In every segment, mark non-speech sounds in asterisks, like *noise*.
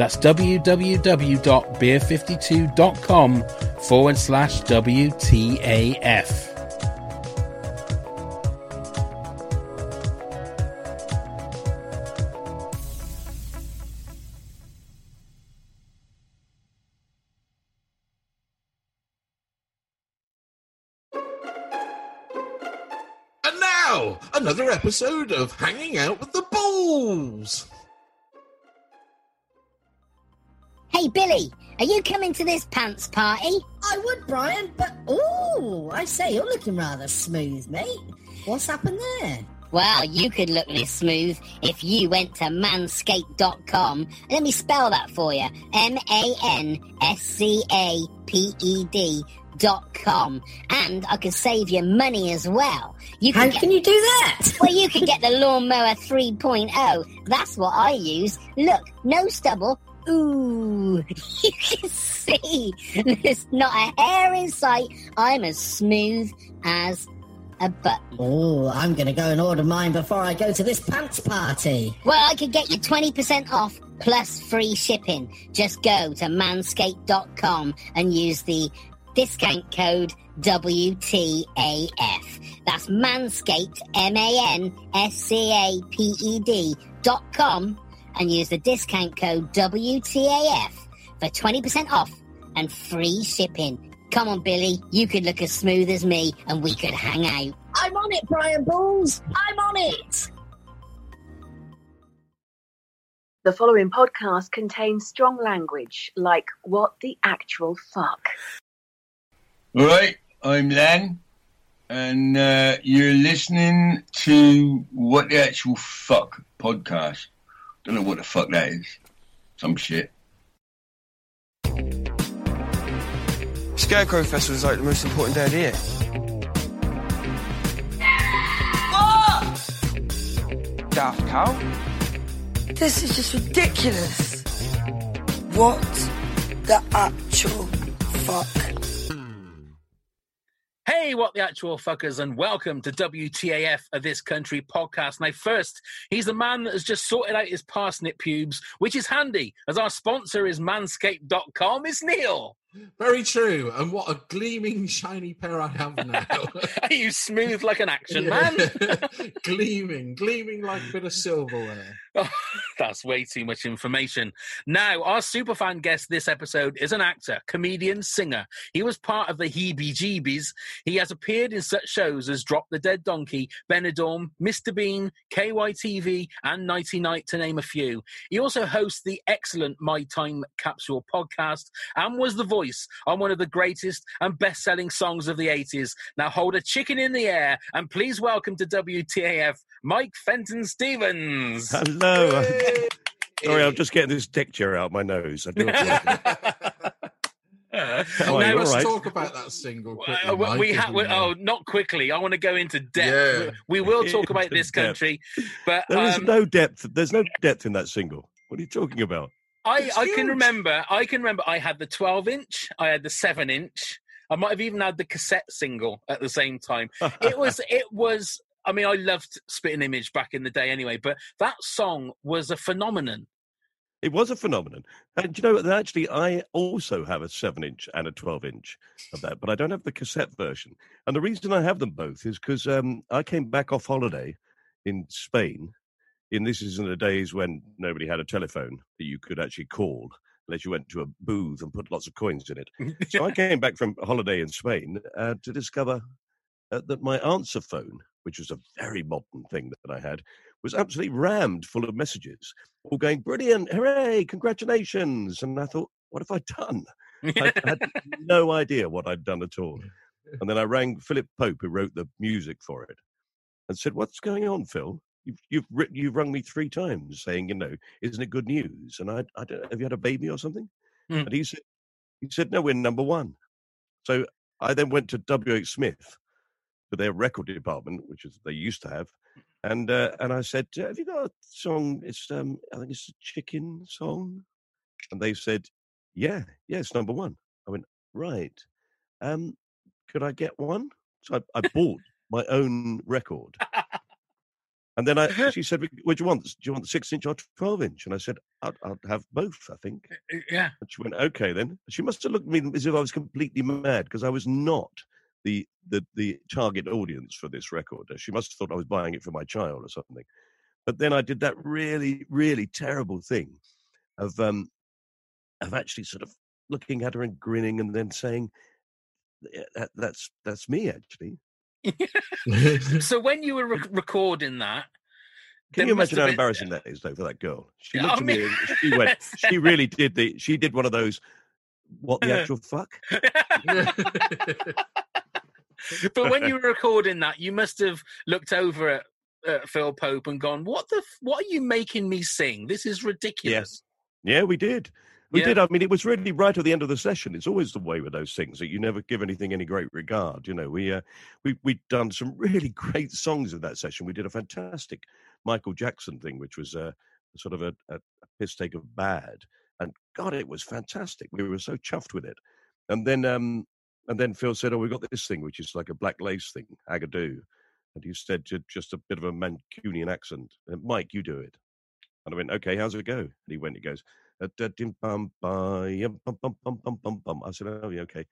That's www.beer52.com forward slash WTAF. And now, another episode of Hanging Out with the Balls. Hey, Billy, are you coming to this pants party? I would, Brian, but oh, I say you're looking rather smooth, mate. What's happened there? Well, you could look this smooth if you went to manscaped.com. Let me spell that for you. M A N S C A P E D dot com. And I could save you money as well. You How get, can you do that? well, you can get the lawnmower 3.0. That's what I use. Look, no stubble. Ooh, *laughs* you can see there's not a hair in sight. I'm as smooth as a button. Oh, I'm going to go and order mine before I go to this pants party. Well, I could get you 20% off plus free shipping. Just go to manscaped.com and use the discount code WTAF. That's manscaped, M A N S C A P E D dot com, and use the discount code WTAF for 20% off and free shipping. Come on, Billy, you could look as smooth as me and we could hang out. I'm on it, Brian Balls. I'm on it. The following podcast contains strong language like what the actual fuck. All right, I'm Lan, and uh, you're listening to What the Actual Fuck podcast. Don't know what the fuck that is. Some shit. Scarecrow Festival is like the most important day of the year. Daft Cow? This is just ridiculous. What the actual fuck? Hey, what the actual fuckers, and welcome to WTAF of This Country podcast. Now, first, he's the man that has just sorted out his parsnip pubes, which is handy, as our sponsor is manscaped.com. It's Neil. Very true. And what a gleaming, shiny pair I have now. *laughs* Are you smooth like an action *laughs* man? *laughs* gleaming, gleaming like a bit of silverware. Oh, *laughs* that's way too much information. Now, our superfan guest this episode is an actor, comedian, singer. He was part of the Hee Bee Gee Bees. He has appeared in such shows as Drop the Dead Donkey, Benidorm, Mr. Bean, KYTV, and Nighty Night, to name a few. He also hosts the excellent My Time Capsule podcast and was the voice on one of the greatest and best selling songs of the 80s. Now, hold a chicken in the air and please welcome to WTAF Mike Fenton Stevens. Hello. Sorry, I'm just getting this texture out my nose. I do *laughs* apologize. How are Now let's All right. talk about that single quickly. Uh, we- Mike, we as have. we. Oh, not quickly. I want to go into depth. Yeah. We *laughs* will talk about this depth. country, but There is um, no depth. There's no depth in that single. What are you talking about? I, I can remember. I can remember. I had the 12 inch. I had the seven inch. I might have even had the cassette single at the same time. *laughs* It was. It was. I mean, I loved Spitting Image back in the day, anyway. But that song was a phenomenon. It was a phenomenon. And you know, actually, I also have a seven inch and a 12 inch of that, but I don't have the cassette version. And the reason I have them both is because um, I came back off holiday in Spain. In this is in the days when nobody had a telephone that you could actually call. unless you went to a booth and put lots of coins in it. *laughs* So I came back from holiday in Spain uh, to discover uh, that my answer phone, which was a very modern thing that I had, was absolutely rammed full of messages, all going, brilliant, hooray, congratulations. And I thought, what have I done? I had no *laughs* idea what I'd done at all. And then I rang Philip Pope, who wrote the music for it, and said, "What's going on, Phil? You've you've written, you've rung me three times saying, you know, isn't it good news? And I, I don't, have you had a baby or something?" Hmm. And he said, "He said no, we're number one." So I then went to W. H. Smith for their record department, which is they used to have, and uh, and I said, "Have you got a song? It's um, I think it's a chicken song," and they said, "Yeah, yeah, it's number one." I went, "Right, um, could I get one?" So I, I bought my own record, and then I *laughs* she said, "What do you want? Do you want the six inch or twelve inch?" And I said, "I'd, I'd have both, I think." yeah. And she went, "Okay, then." She must have looked at me as if I was completely mad because I was not the the the target audience for this record. She must have thought I was buying it for my child or something. But then I did that really, really terrible thing of um of actually sort of looking at her and grinning and then saying, that, "That's that's me actually." *laughs* So when you were re- recording that, Can you imagine how been- embarrassing that is, though, for that girl? She I looked at me and *laughs* she went, she really did the, she did one of those, what the *laughs* actual fuck? *laughs* but when you *laughs* were recording that, you must have looked over at uh, Phil Pope and gone, "What the? F- what are you making me sing? This is ridiculous." Yes. Yeah, we did. We Yeah. did. I mean, it was really right at the end of the session. It's always the way with those things that you never give anything any great regard. You know, we uh, we we'd done some *laughs* really great songs in that session. We did a fantastic Michael Jackson thing, which was uh, sort of a, a, a piss take of bad, and God, it was fantastic. We were so chuffed with it. And then um, and then Phil said, "Oh, we've got this thing, which is like a black lace thing, Agadoo." And he said just a bit of a Mancunian accent. Uh, Mike, you do it. And I went, okay, how's it go? And he went, he goes. I said, oh, yeah, okay.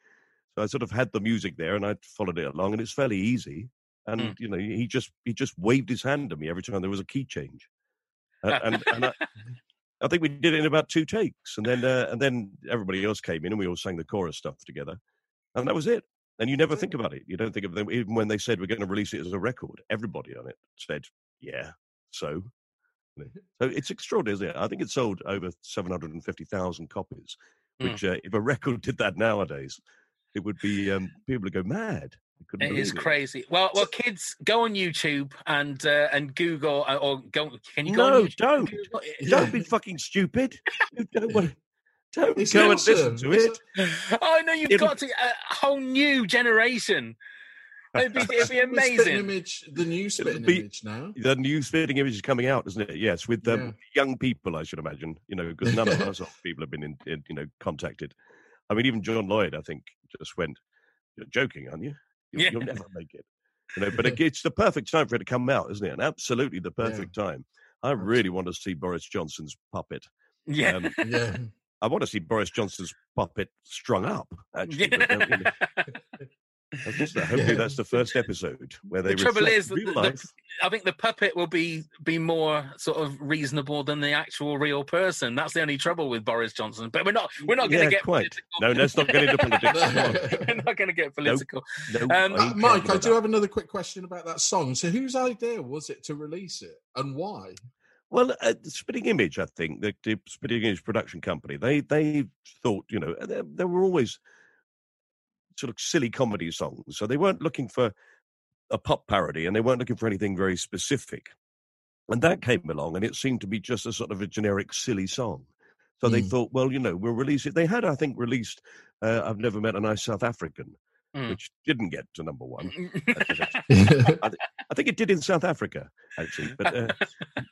So I sort of had the music there and I followed it along and it's fairly easy. And, Mm. you know, he just, he just waved his hand at me every time there was a key change. Uh, and, and I, *laughs* I think we did it in about two takes. And then, uh, and then everybody else came in and we all sang the chorus stuff together. And that was it. And you never think about it. You don't think of them, even when they said we're going to release it as a record, everybody on it said, yeah, so. So it's extraordinary, isn't it? I think it sold over 750,000 copies, Mm. which uh, if a record *laughs* did that nowadays, it would be, um, people would go mad. It is believe crazy. Well, well, kids, go on YouTube and uh, and Google uh, or go. Can you go? No, on don't. Google? Don't be *laughs* fucking stupid. You don't, *laughs* want, don't It's go and listen to it. Oh no, you've It'll- got to a whole new generation. It'd be, it'd be *laughs* The amazing. image, the new spitting be- image now. The new spitting image is coming out, isn't it? Yes, with um, Yeah. young people, I should imagine. You know, because none of *laughs* us people have been in, in, you know, contacted. I mean, even John Lloyd, I think, just went. You're joking, aren't you? You'll, Yeah. you'll never make it. You know, but it, it's the perfect time for it to come out, isn't it? And absolutely the Yeah. perfect time. I really want to see Boris Johnson's puppet. Yeah. Um, Yeah. I want to see Boris Johnson's puppet strung up. *laughs* Actually, but, you know, *laughs* I guess that- hopefully Yeah. that's the first episode where they The trouble is real the- the- I think the puppet will be be more sort of reasonable than the actual real person. That's the only trouble with Boris Johnson. But we're not we're not going to Yeah, get quite. political. No, let's not get into *laughs* politics. We're not going to get political. No, Um, I Uh, Mike, I do that. have another quick question about that song. So, whose idea was it to release it, and why? Well, uh, Spitting Image, I think, the, the Spitting Image production company, they they thought, you know, there, there were always sort of silly comedy songs, so they weren't looking for a pop parody, and they weren't looking for anything very specific. And that came along, and it seemed to be just a sort of a generic silly song. So they Mm. thought, well, you know, we'll release it. They had, I think, released uh, "I've Never Met a Nice South African," Mm. which didn't get to number one. *laughs* I think it did in South Africa, actually. But uh,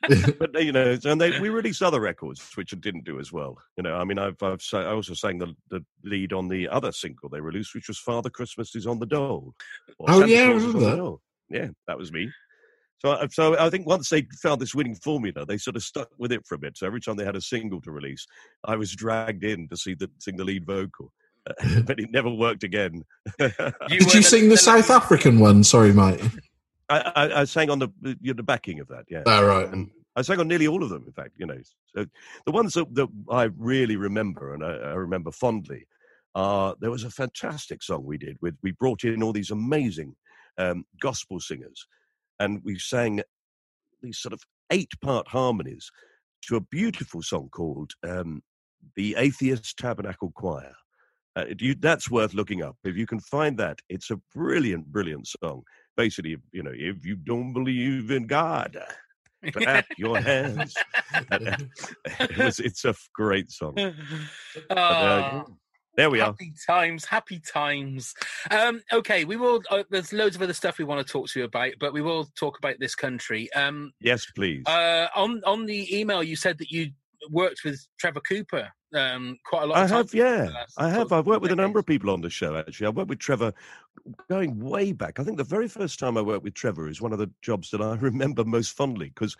*laughs* but uh, you know, and they we released other records which it didn't do as well. You know, I mean, I've I've I also sang the the lead on the other single they released, which was "Father Christmas is on the Dole." Oh, Santa yeah, I remember that. Yeah, that was me. So, I- so I think once they found this winning formula, they sort of stuck with it for a bit. So every time they had a single to release, I was dragged in to see the sing the lead vocal, *laughs* but it never worked again. *laughs* You Did you sing the South African one? Sorry, Mike. I, I, I sang on the the, the backing of that, yeah. Oh, right. And I sang on nearly all of them, in fact. You know, so the ones that, that I really remember and I, I remember fondly are there was a fantastic song we did with we brought in all these amazing um, gospel singers, and we sang these sort of eight-part harmonies to a beautiful song called um, "The Atheist Tabernacle Choir." Uh, you, that's worth looking up. If you can find that, it's a brilliant, brilliant song. Basically, you know, if you don't believe in God, clap your hands. *laughs* it was, it's a great song. But, uh, Oh, there we are. happy times, happy times. Um, okay, we will. Uh, there's loads of other stuff we want to talk to you about, but we will talk about this country. Um, Yes, please. uh, on on the email, you said that you worked with Trevor Cooper um, quite a lot. I have, yeah, I have. I've worked with a number of people on the show. Actually, I worked with Trevor going way back. I think the very first time I worked with Trevor is one of the jobs that I *laughs* remember most fondly because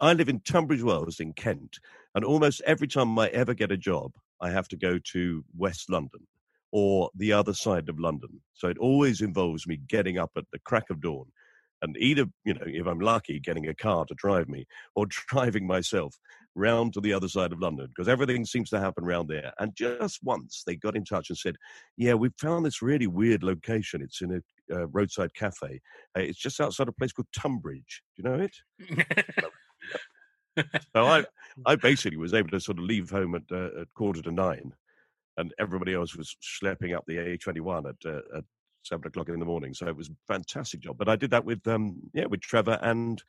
I live in Tunbridge Wells in Kent, and almost every time I ever get a job, I have to go to West London or the other side of London. So it always involves me getting up at the crack of dawn. And either, you know, if I'm lucky, getting a car to drive me or *laughs* driving myself round to the other side of London because everything seems to happen round there. And just once they got in touch and said, Yeah, we found this really weird location. It's in a uh, roadside cafe. Uh, it's just outside a place called Tunbridge. Do you know it? *laughs* So I, I basically was able to sort of leave home at, uh, at quarter to nine, and everybody else was schlepping up the A21 at, uh, at seven o'clock in the morning. So it was a fantastic job. But I did that with, um, yeah, with Trevor and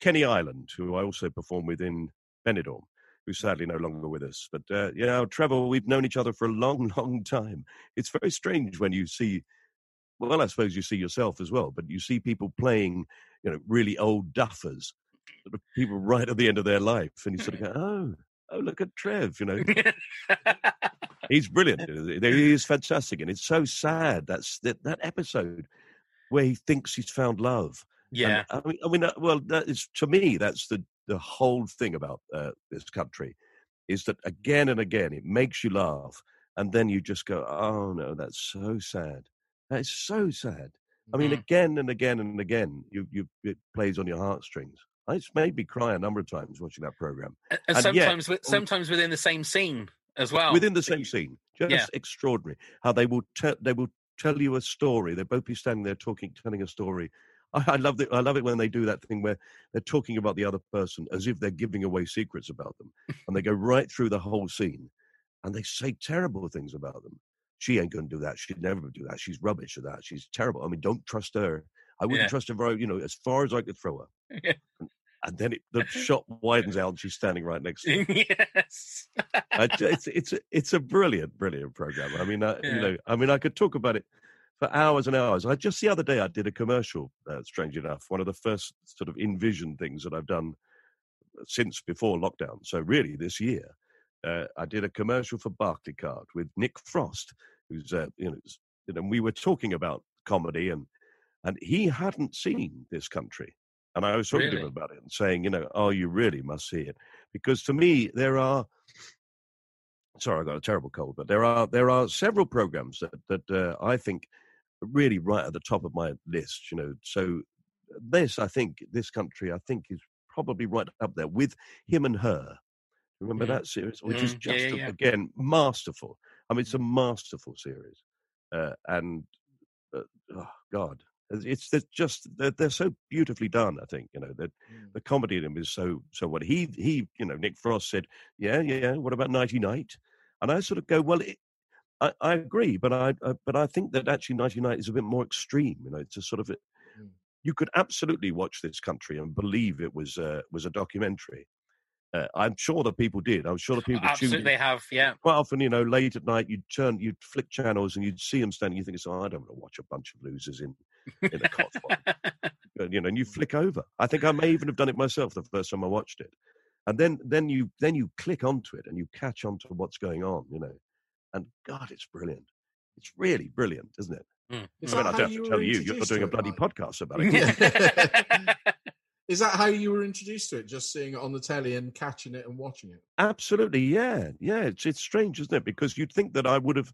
Kenny Ireland, who I also performed with in Benidorm, who's sadly no longer with us. But uh, you know, Trevor, we've known each other for a long, *laughs* long time. It's very strange when you see. Well, I suppose you see yourself as well, but you see people playing, you know, really old duffers, sort of people right at the end of their life, and you sort of go, "Oh, oh, look at Trev," you know. *laughs* He's brilliant. He is fantastic, and it's so sad. That's that, that episode where he thinks he's found love. And, yeah, I mean, I mean, uh, well, that is to me. That's the the whole thing about uh, this country is that again and again it makes you laugh, and then you just go, "Oh no, that's so sad. That is so sad." I mean, again and again and again, you you it plays on your heartstrings. It's made me cry a number of times watching that program and, and and yet- sometimes sometimes within the same scene as well. within the same scene. Just Yeah. extraordinary how they will tell they will tell you a story. They'll both be standing there talking, telling a story. I, I love it. I love it when they do that thing where they're talking about the other person as if they're giving away secrets about them, and they go right through the whole scene, and they say terrible things about them. She ain't going to do that. She'd never do that. She's rubbish at that. She's terrible. I mean, don't trust her. I wouldn't Yeah. trust her very, you know, as far as I could throw her. And, and then it, the *laughs* shot widens out, and she's standing right next to her. yes. I j- *laughs* it's it's a- it's a brilliant, brilliant program. I mean, uh, Yeah. you know, I mean, I could talk about it for hours and hours. I just the other day I did a commercial. Uh, strange enough, one of the first sort of envision things that I've done since before lockdown. So really, this year, uh, I did a commercial for Barclaycard with Nick Frost, who's uh, you know, s- you know, and we were talking about comedy and and he hadn't seen this country. And I was talking to him about it and saying, you know, oh, you really must see it because to me there are sorry, I got a terrible cold, but there are there are several programs that that uh, I think really right at the top of my list. You know, so this I think this country I think is probably right up there with him and her. Remember Mhm. that series, which is Mm, yeah, just yeah, a- yeah. again masterful. I mean, it's a masterful series, uh, and uh, oh God, it's, just they're, they're so beautifully done. I think you know that the comedy in them is so so what he he you know Nick Frost said yeah yeah yeah what about Nighty Night and I sort of go well it, I, I agree but I, I but I think that actually Nighty Night is a bit more extreme you know it's a sort of a, you could absolutely watch this country and believe it was uh, was a documentary uh, I'm sure that people did I'm sure that people tuned Absolutely, they have. Yeah. quite often you know late at night you'd turn you'd flick channels and you'd see them standing you think oh I don't want to watch a bunch of losers in in a Cotswold *laughs* you know, and you flick over. I think I may even have done it myself the first time I watched it, and then then you then you click onto it and you catch on to what's going on, you know, and God, it's brilliant. It's really brilliant, isn't it it? Is I mean, I don't have you to tell you, you're doing a bloody Mike? podcast about *laughs* it. Is that how you were introduced to it? Just seeing it on the telly and catching it and watching it? Absolutely, yeah, yeah. It's it's strange, isn't it? Because you'd think that I would have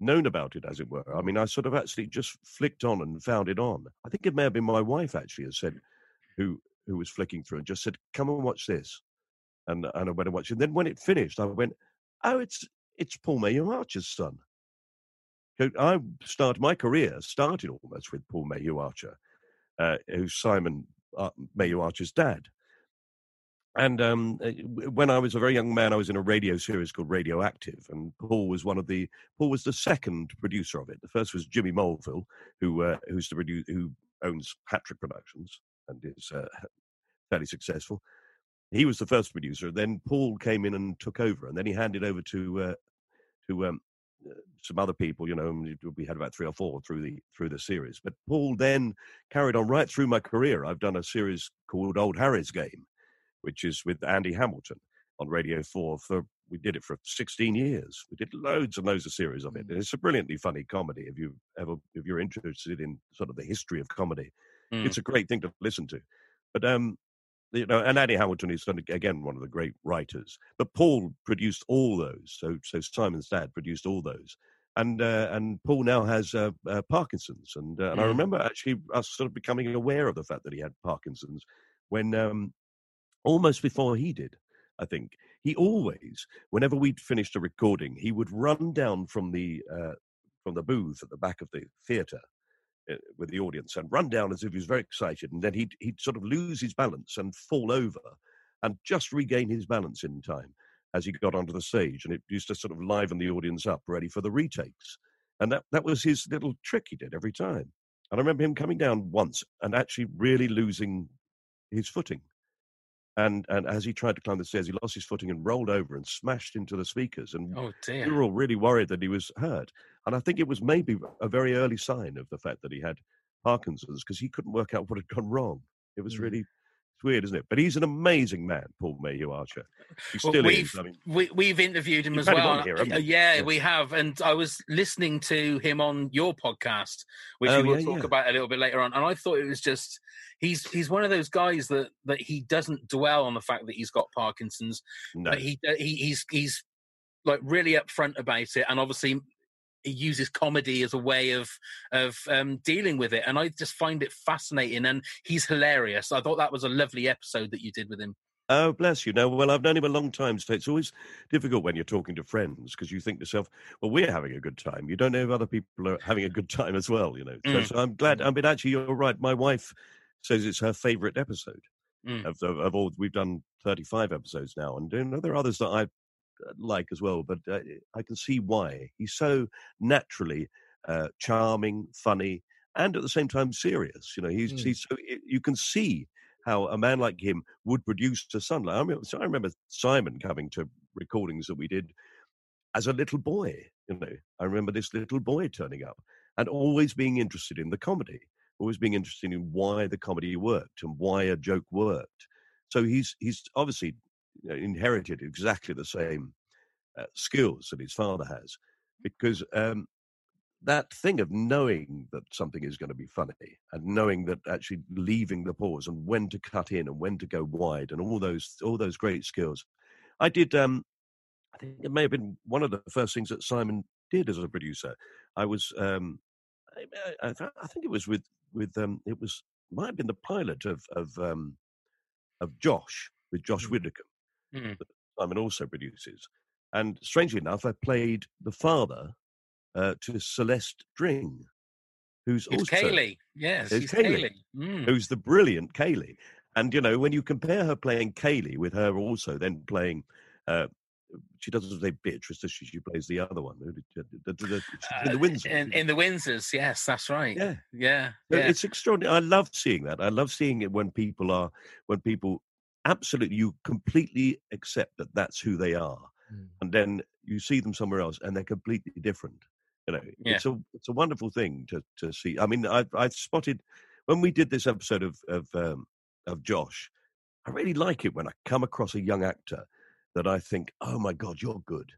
known about it, as it were. I mean, I sort of actually just flicked on and found it on. I think it may have been my wife actually has said, who who was flicking through and just said, "Come and watch this," and and I went and watched. it. And then when it finished, I went, "Oh, it's it's Paul Mayhew Archer's son." I started my career started almost with Paul Mayhew Archer, uh, who's Simon uh, Mayhew Archer's dad. And um, uh, when I was a very young man, I was in a radio series called Radioactive, and Paul was one of the Paul was the second producer of it. The first was Jimmy Mulville, who uh, who's the produ- who owns Hat Trick Productions and is uh, *laughs* fairly successful. He was the first producer. Then Paul came in and took over, and then he handed over to uh, to um, uh, some other people. You know, we had about three or four through the through the series. But Paul then carried on right through my career. I've done a series called Old Harry's Game, which is with Andy Hamilton on Radio Four. For we did it for 16 years. We did loads and loads of series of it. And it's a brilliantly funny comedy. If you ever if you're interested in sort of the history of comedy, Mm. it's a great thing to listen to. But um, you know, and Andy Hamilton is again one of the great writers. But Paul produced all those. So so Simon's dad produced all those. And uh, and Paul now has uh, uh, Parkinson's, and uh, and I remember actually us sort of becoming aware of the fact that he had Parkinson's when um, almost before he did. I think he always, whenever we'd finished a recording, he would run down from the uh, from the booth at the back of the theatre Uh, with the audience and run down as if he was very excited, and then he'd he'd sort of lose his balance and fall over, and just regain his balance in time as he got onto the stage, and it used to sort of liven the audience up, ready for the retakes, and that that was his little trick he did every time. And I remember him coming down once and actually really losing his footing. And and as he tried to climb the stairs, he lost his footing and rolled over and smashed into the speakers. And Oh we were all really worried that he was hurt. And I think it was maybe a very early sign of the fact that he had Parkinson's because he couldn't work out what had gone wrong. It was Mm. really it's weird, isn't it? But he's an amazing man, Paul Mayhew Archer. He Well, still we've is. I mean, we, we've interviewed him as well. here, yeah, Yeah. we have, and I was listening to him on your podcast, which Oh, we will yeah, talk yeah. about a little bit later on. And I thought it was just he's he's one of those guys that that he doesn't dwell on the fact that he's got Parkinson's, no. but he, he he's he's like really upfront about it, and obviously he uses comedy as a way of of um, dealing with it. And I just find it fascinating, and he's hilarious. I thought that was a lovely episode that you did with him. Oh, bless you. No, well, I've known him a long time, so it's always difficult when you're talking to friends because you think to yourself, well, we're having a good time. You don't know if other people are having a good time as well, you know. So, Mm. so I'm glad. I mean, actually, you're right. My wife says it's her favourite episode Mm. of, of, of all. We've done 35 episodes now, and you know, there are others that I uh, like as well, but uh, I can see why. He's so naturally uh, charming, funny, and at the same time serious. You know, he's, Mm. he's so, you can see how a man like him would produce to Sunlight. I, mean, so I remember Simon coming to recordings that we did as a little boy. You know, I remember this little boy turning up and always being interested in the comedy, always being interested in why the comedy worked and why a joke worked. So he's he's obviously you know, inherited exactly the same uh, skills that his father has, because um, that thing of knowing that something is going to be funny and knowing that actually leaving the pause and when to cut in and when to go wide and all those all those great skills. I did. Um, I think it may have been one of the first things that Simon did as a producer. I was. Um, I, I, I think it was with with. Um, it was might have been the pilot of of um, of Josh with Josh Widdicombe. Mm. that Simon also produces. And strangely enough, I played the father uh, to Celeste Dring, who's It's also Kaylee. Yes, It's Kaylee. Kaylee. Mm. who's the brilliant Kaylee. And you know, when you compare her playing Kaylee with her also then playing, uh, she doesn't say Beatrice, does she? She plays the other one. who did- the- the- the- she's in the Uh, In, in the Windsors, yes, that's right. Yeah. yeah, yeah. It's extraordinary. I love seeing that. I love seeing it when people are, when people absolutely, you completely accept that that's who they are. Mm. And then you see them somewhere else and they're completely different. You know, Yeah. it's a, it's a wonderful thing to, to see. I mean, I've, I've spotted, when we did this episode of, of, um, of Josh, I really like it when I come across a young actor that I think, oh my God, you're good.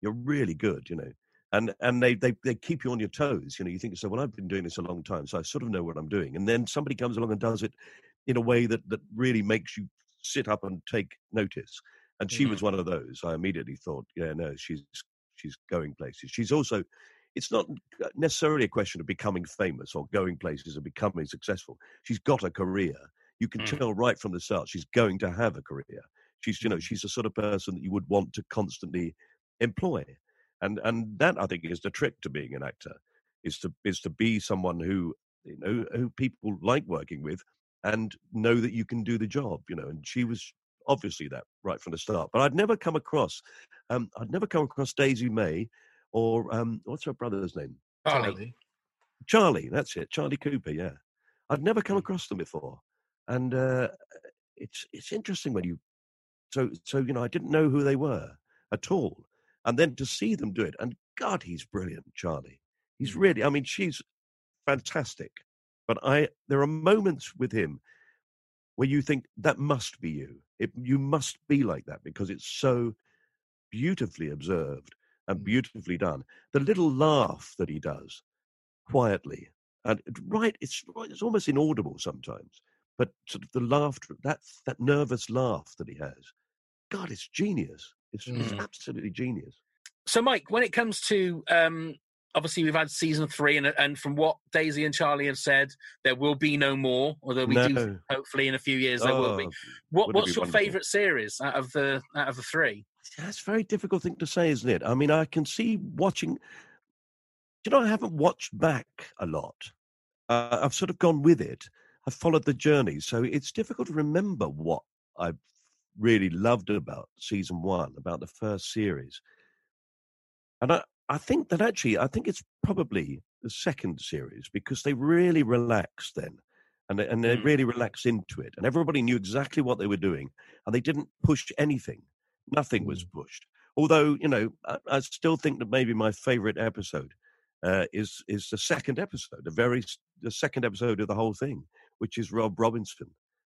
You're really good, you know. And and they, they they keep you on your toes. You know, you think so, well, I've been doing this a long time, so I sort of know what I'm doing. And then somebody comes along and does it in a way that that really makes you sit up and take notice. And she was one of those. I immediately thought, yeah, no, she's she's going places. She's also it's not necessarily a question of becoming famous or going places and becoming successful. She's got a career. You can Mm. tell right from the start she's going to have a career. She's, you know, Mm. she's the sort of person that you would want to constantly employ, and and that I think is the trick to being an actor, is to is to be someone who you know who people like working with, and know that you can do the job. You know, and she was obviously that right from the start. But I'd never come across, um, I'd never come across Daisy May, or um, what's her brother's name? Charlie. Charlie, that's it, Charlie Cooper. Yeah, I'd never come Mm. across them before, and uh, it's it's interesting when you so so you know I didn't know who they were at all, and then to see them do it, and God, he's brilliant, Charlie. He's really, I mean, she's fantastic, but I there are moments with him where you think that must be you. It you must be like that because it's so beautifully observed and Mm. beautifully done. The little laugh that he does quietly and right, it's it's almost inaudible sometimes, but sort of the laughter, that that nervous laugh that he has, God, it's genius. It's, it's Mm. absolutely genius. So, Mike, when it comes to um, obviously we've had season three, and and from what Daisy and Charlie have said, there will be no more, although we do hopefully in a few years there will be. Oh, What what's be your favourite series out of the out of the three? That's a very difficult thing to say, isn't it? I mean, I can see watching. You know, I haven't watched back a lot. Uh, I've sort of gone with it. I've followed the journey, so it's difficult to remember what I've really loved about season one, about the first series. And I, I think that actually, I think it's probably the second series because they really relaxed then, and they, and they Mm. really relaxed into it, and everybody knew exactly what they were doing, and they didn't push anything. Nothing was pushed. Although you know, I, I still think that maybe my favourite episode uh, is is the second episode, the very the second episode of the whole thing, which is Rob Robinson.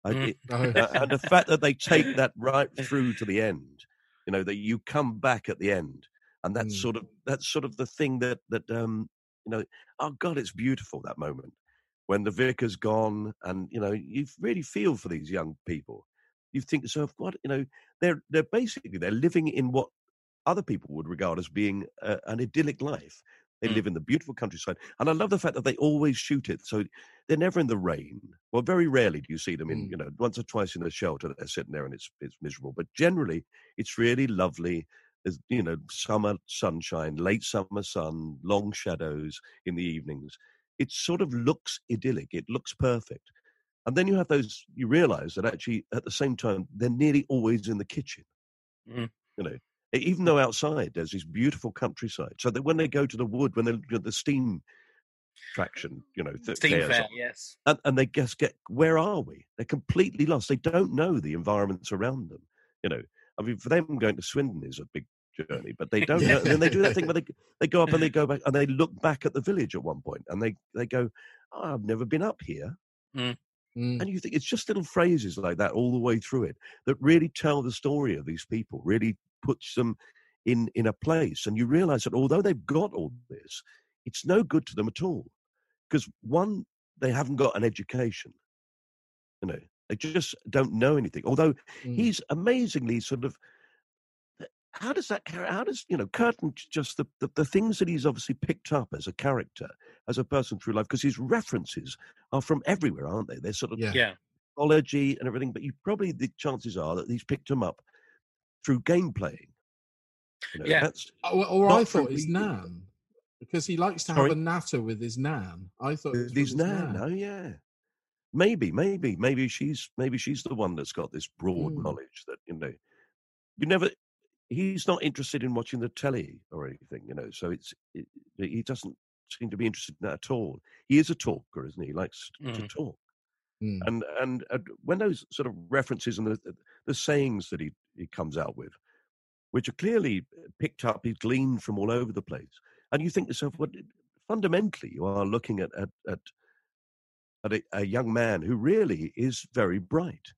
I, Mm. it- uh, and the fact that they take *laughs* that right through to the end, you know, that you come back at the end, and that's Mm. sort of that's sort of the thing that that um, you know, oh God, it's beautiful that moment when the vicar's gone, and you know, you really feel for these young people. You think to yourself, what you know, they're they're basically they're living in what other people would regard as being uh, an idyllic life. They Mm. live in the beautiful countryside, and I love the fact that they always shoot it. So they're never in the rain. Well, very rarely do you see them in, Mm. you know, once or twice in a shelter. They're sitting there and it's it's miserable. But generally, it's really lovely. There's you know summer sunshine, late summer sun, long shadows in the evenings. It sort of looks idyllic. It looks perfect. And then you have those. You realise that actually, at the same time, they're nearly always in the kitchen. Mm. You know, even though outside there's this beautiful countryside, so that when they go to the wood, when they the steam traction, you know, th- Steam Fair, on, yes. and, and they just get where are we? They're completely lost. They don't know the environments around them. You know, I mean, for them going to Swindon is a big journey, but they don't. *laughs* know. And then they do that thing where they they go up and they go back and they look back at the village at one point and they they go, oh, I've never been up here. Mm. And you think it's just little phrases like that all the way through it that really tell the story of these people, really puts them in in a place. And you realize that although they've got all this, it's no good to them at all. Because one, they haven't got an education. You know, they just don't know anything. Although Mm. he's amazingly sort of how does that how does you know Kurtan just the, the, the things that he's obviously picked up as a character as a person through life because his references are from everywhere aren't they they're sort of Yeah. Yeah. mythology and everything but you probably the chances are that he's picked them up through game playing you know, Yeah. that's Or, or I thought his nan, because he likes to Sorry? have a natter with his nan. I thought it was with with his his nan nan. oh yeah maybe maybe maybe she's maybe she's the one that's got this broad Mm. knowledge that you know you never he's not interested in watching the telly or anything you know so it's it, he doesn't seem to be interested in that at all he is a talker isn't he he likes to Mm. talk Mm. and and uh, when those sort of references and the, the sayings that he, he comes out with which are clearly picked up he's gleaned from all over the place and you think to yourself what fundamentally you are looking at at, at at a, a young man who really is very bright.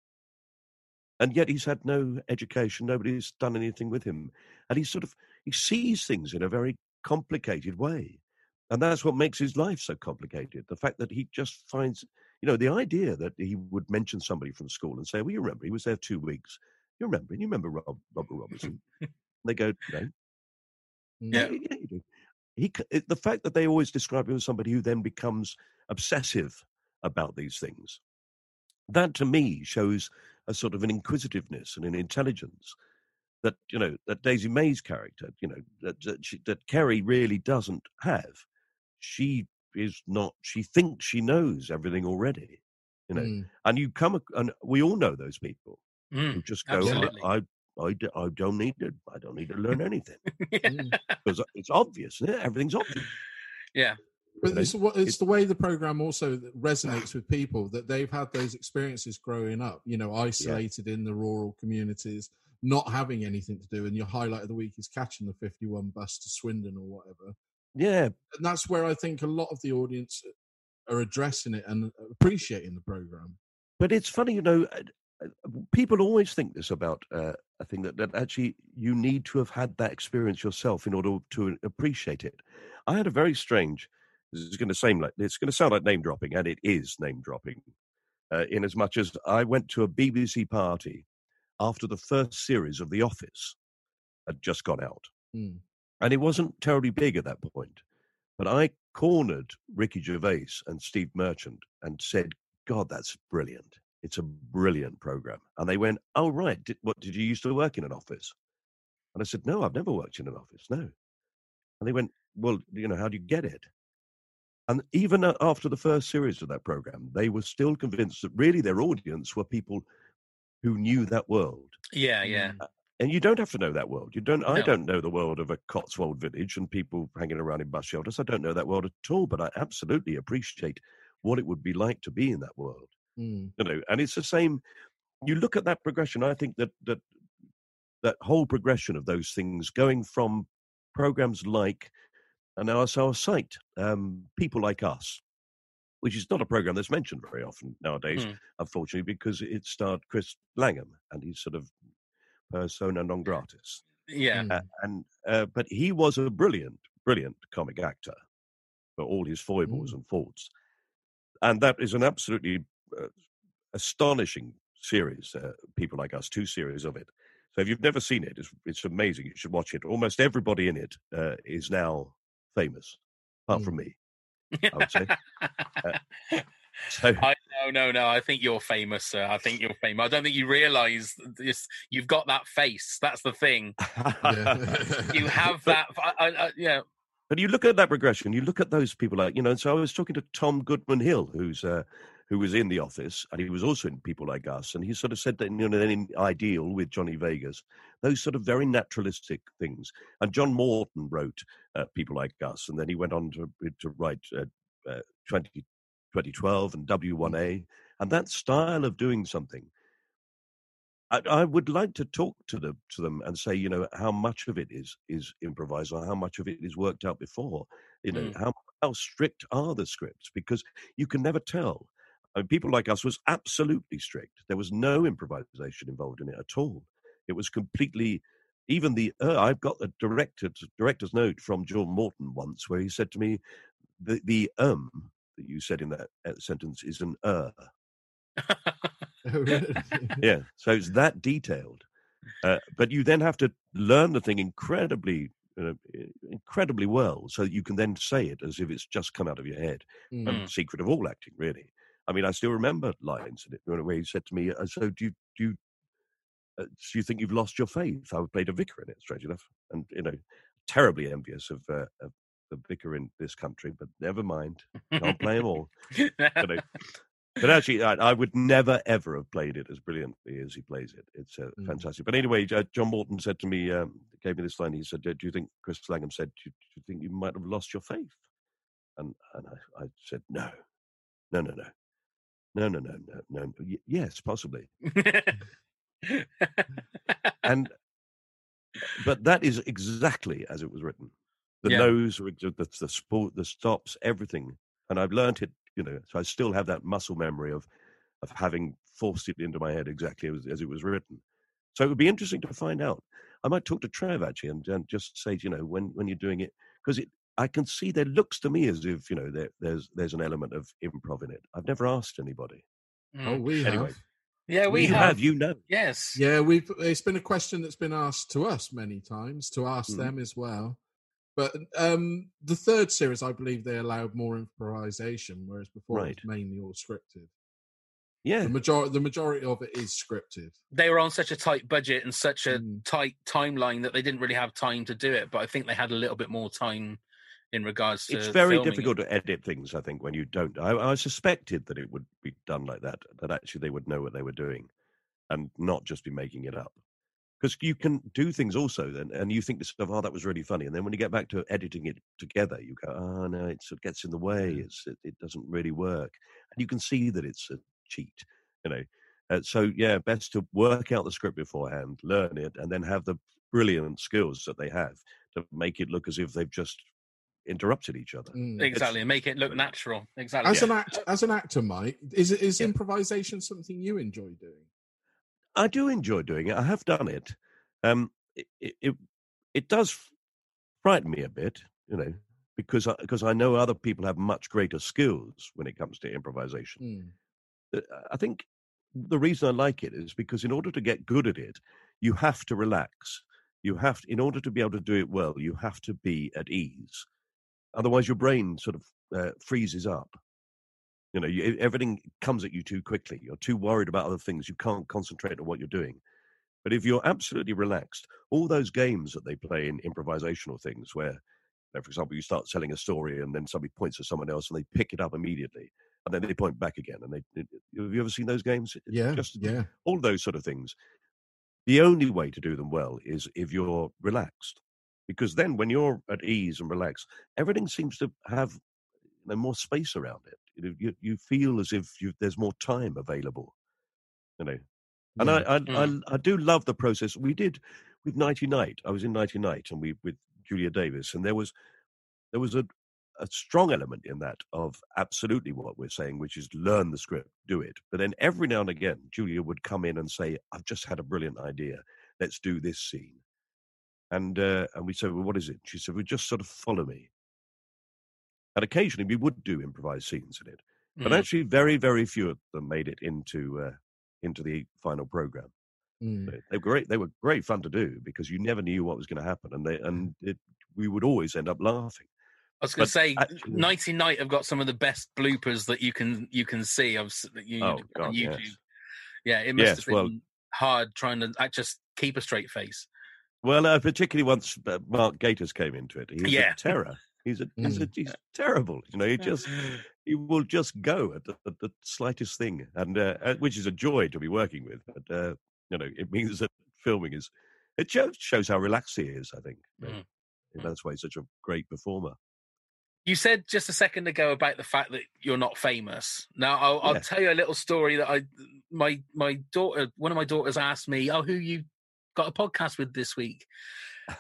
And yet he's had no education, nobody's done anything with him. And he sort of he sees things in a very complicated way. And that's what makes his life so complicated. The fact that he just finds, you know, the idea that he would mention somebody from school and say, Well, you remember, he was there two weeks. You remember, you remember Rob, Robert Robertson. *laughs* they go, No. Yeah. yeah, you do. He, the fact that they always describe him as somebody who then becomes obsessive about these things, that to me shows a sort of an inquisitiveness and an intelligence that you know that Daisy May's character, you know, that that, she, that Kerry really doesn't have. She is not. She thinks she knows everything already, you know. Mm. And you come, and we all know those people who Mm, just go. I, I, I, d- I don't need to, I don't need to learn anything *laughs* because it's obvious. Everything's obvious. yeah. But it's, it's the way the program also resonates with people that they've had those experiences growing up, you know, isolated in the rural communities, not having anything to do. And your highlight of the week is catching the 51 bus to Swindon or whatever. Yeah, And that's where I think a lot of the audience are addressing it and appreciating the program. But it's funny, you know, uh, uh, people always think this about uh, a thing that, that actually you need to have had that experience yourself in order to appreciate it. I had a very strange. This is going to seem like it's going to sound like name dropping, and it is name dropping. Uh, in as much as I went to a BBC party after the first series of The Office had just gone out, Mm. and it wasn't terribly big at that point. But I cornered Ricky Gervais and Steve Merchant and said, "God, that's brilliant! It's a brilliant program." And they went, "Oh, right. Did, what did you used to work in an office?" And I said, "No, I've never worked in an office. No." And they went, "Well, you know, how do you get it?" And even after the first series of that program, they were still convinced that really their audience were people who knew that world. Yeah, yeah. And you don't have to know that world. You don't. I don't know the world of a Cotswold village and people hanging around in bus shelters. I don't know that world at all. But I absolutely appreciate what it would be like to be in that world. Mm. You know, and it's the same. You look at that progression. I think that that that whole progression of those things, going from programs like, and our our site, um, people like us, which is not a program that's mentioned very often nowadays, Hmm. unfortunately, because it starred Chris Langham, and he's sort of persona non gratis. Yeah. Mm. Uh, and uh, but he was a brilliant, brilliant comic actor for all his foibles and faults, and that is an absolutely uh, astonishing series. Uh, People like us, two series of it. So if you've never seen it, it's, it's amazing. You should watch it. Almost everybody in it uh, is now famous, apart Mm. from me. *laughs* I would say. Uh, so I no no no. I think you're famous, sir. I think you're famous. I don't think you realise this. You've got that face. That's the thing. *laughs* You *laughs* have that. I, I, I, yeah. But you look at that progression. You look at those people, like you know. And so I was talking to Tom Goodman Hill, who's uh, who was in the office, and he was also in People Like Us, and he sort of said that you know, in Ideal with Johnny Vegas, those sort of very naturalistic things. And John Morton wrote uh, People Like Us, and then he went on to to write uh, uh, 20, 2012 and W1A, and that style of doing something. I, I would like to talk to them to them and say, you know, how much of it is is improvised or how much of it is worked out before. You know, Mm. how how strict are the scripts? Because you can never tell. I mean, people like us was absolutely strict. There was no improvisation involved in it at all. It was completely. Even the uh, I've got a director's director's note from John Morton once where he said to me, "the the um that you said in that uh, sentence is an *laughs* er." *laughs* Yeah so it's that detailed uh, but you then have to learn the thing incredibly uh, incredibly well so you can then say it as if it's just come out of your head Mm. secret of all acting really i mean i still remember lines in it where he said to me uh, so do you do you uh, do you think you've lost your faith i would played a vicar in it strange enough and you know terribly envious of, uh, of the vicar in this country but never mind i'll play them all you know. But actually, I, I would never ever have played it as brilliantly as he plays it. It's uh, Mm. fantastic. But anyway, uh, John Morton said to me, um, gave me this line. He said, "Do you think Chris Langham said, do you, do you think you might have lost your faith?" And and I, I said, "No, no, no, no, no, no, no, no, no. Y- yes, possibly." *laughs* And but that is exactly as it was written. The Yeah. nose, the the sport, the stops, everything. And I've learnt it, you know. So I still have that muscle memory of of having forced it into my head exactly as, as it was written. So it would be interesting to find out. I might talk to Trev actually and, and just say, you know, when when you're doing it, because it, I can see there looks to me as if you know there, there's there's an element of improv in it. I've never asked anybody. oh, Mm. we Anyway. have. Yeah, we you have. you know. Yes. Yeah, we've. It's been a question that's been asked to us many times, to ask Mhm. them as well. But um the third series, I believe they allowed more improvisation, whereas before it was mainly all scripted. Yeah, The majority, the majority of it is scripted. They were on such a tight budget and such a Mm. tight timeline that they didn't really have time to do it. But I think they had a little bit more time in regards to. it's very filming it. difficult to edit things. I think when you don't. I, I suspected that it would be done like that. That actually they would know what they were doing, and not just be making it up. Because you can do things also, then, and you think to yourself, "Oh, that was really funny," and then when you get back to editing it together, you go, "Oh no, it sort of gets in the way. It's it, it doesn't really work," and you can see that it's a cheat. You know, uh, so yeah, best to work out the script beforehand, learn it, and then have the brilliant skills that they have to make it look as if they've just interrupted each other. Mm. Exactly, and make it look natural. Exactly. As an act, as an actor, Mike, is it is Yeah. improvisation something you enjoy doing? I do enjoy doing it. I have done it. Um, it, it, it, it does frighten me a bit, you know, because I, because I know other people have much greater skills when it comes to improvisation. Mm. Uh, I think the reason I like it is because in order to get good at it, you have to relax. You have, in order to be able to do it well, you have to be at ease. Otherwise, your brain sort of uh, freezes up. You know, you, everything comes at you too quickly. You're too worried about other things. You can't concentrate on what you're doing. But if you're absolutely relaxed, all those games that they play in improvisational things, where, you know, for example, you start telling a story and then somebody points to someone else and they pick it up immediately, and then they point back again. And they, have you ever seen those games? Yeah, just yeah. all those sort of things. The only way to do them well is if you're relaxed, because then when you're at ease and relaxed, everything seems to have you know, more space around it. You, know, you you feel as if you, there's more time available. You know, and I I, Mm. I I do love the process. We did with Nighty Night. I was in Nighty Night, and we with Julia Davis, and there was there was a a strong element in that of absolutely what we're saying, which is learn the script, do it. But then every now and again, Julia would come in and say, "I've just had a brilliant idea. Let's do this scene." And uh, and we said, "Well, what is it?" She said, "Well, just sort of follow me." And occasionally we would do improvised scenes in it, but Mm. actually, very very few of them made it into uh, into the final program. Mm. They were great. They were great fun to do because you never knew what was going to happen, and they and it, we would always end up laughing. I was going to say, actually- Nighty Night have got some of the best bloopers that you can you can see. That you Oh, on God, YouTube. yes. Yeah, it must Yes, have been well- hard trying to just keep a straight face. Well, uh, particularly once uh, Mark Gatiss came into it, he's Yeah. a terror. He's a, he's, a, he's terrible. You know, he just *laughs* he will just go at the, at the slightest thing, and uh, uh, which is a joy to be working with. But uh, you know, it means that filming is it shows shows how relaxed he is. I think you know. Mm. And that's why he's such a great performer. You said just a second ago about the fact that you're not famous. Now I'll, I'll tell you a little story that I my my daughter one of my daughters asked me, "Oh, who you got a podcast with this week?"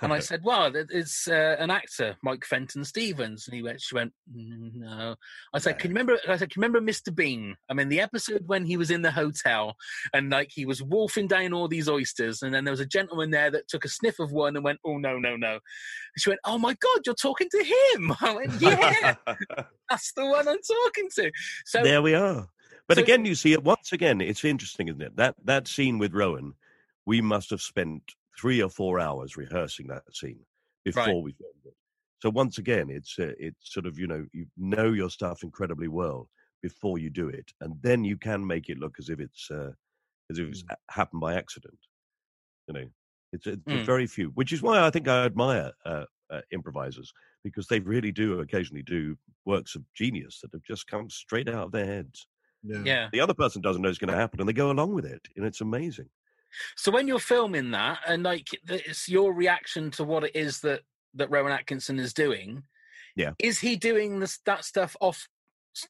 And I *laughs* said, "Well, it- it's uh, an actor, Mike Fenton Stevens." And he went, "She went, "Mm, no." I said, "Can you remember?" I said, "Can you remember Mr. Bean? I mean, the episode when he was in the hotel and like he was wolfing down all these oysters, and then there was a gentleman there that took a sniff of one and went, "Oh no, no, no!" And she went, "Oh my God, you're talking to him!" *laughs* I went, "Yeah, *laughs* that's the one I'm talking to." So there we are. But so- again, you see it once again. It's interesting, isn't it? That that scene with Rowan, we must have spent three or four hours rehearsing that scene before Right. we filmed it. So once again, it's uh, it's sort of you know you know your stuff incredibly well before you do it, and then you can make it look as if it's uh, as if it's Mm. happened by accident. You know, it's, it's Mm. very few, which is why I think I admire uh, uh, improvisers because they really do occasionally do works of genius that have just come straight out of their heads Yeah. yeah. the other person doesn't know it's going to happen and they go along with it and it's amazing So when you're filming that, and like it's your reaction to what it is that that Rowan Atkinson is doing, Yeah. is he doing this that stuff off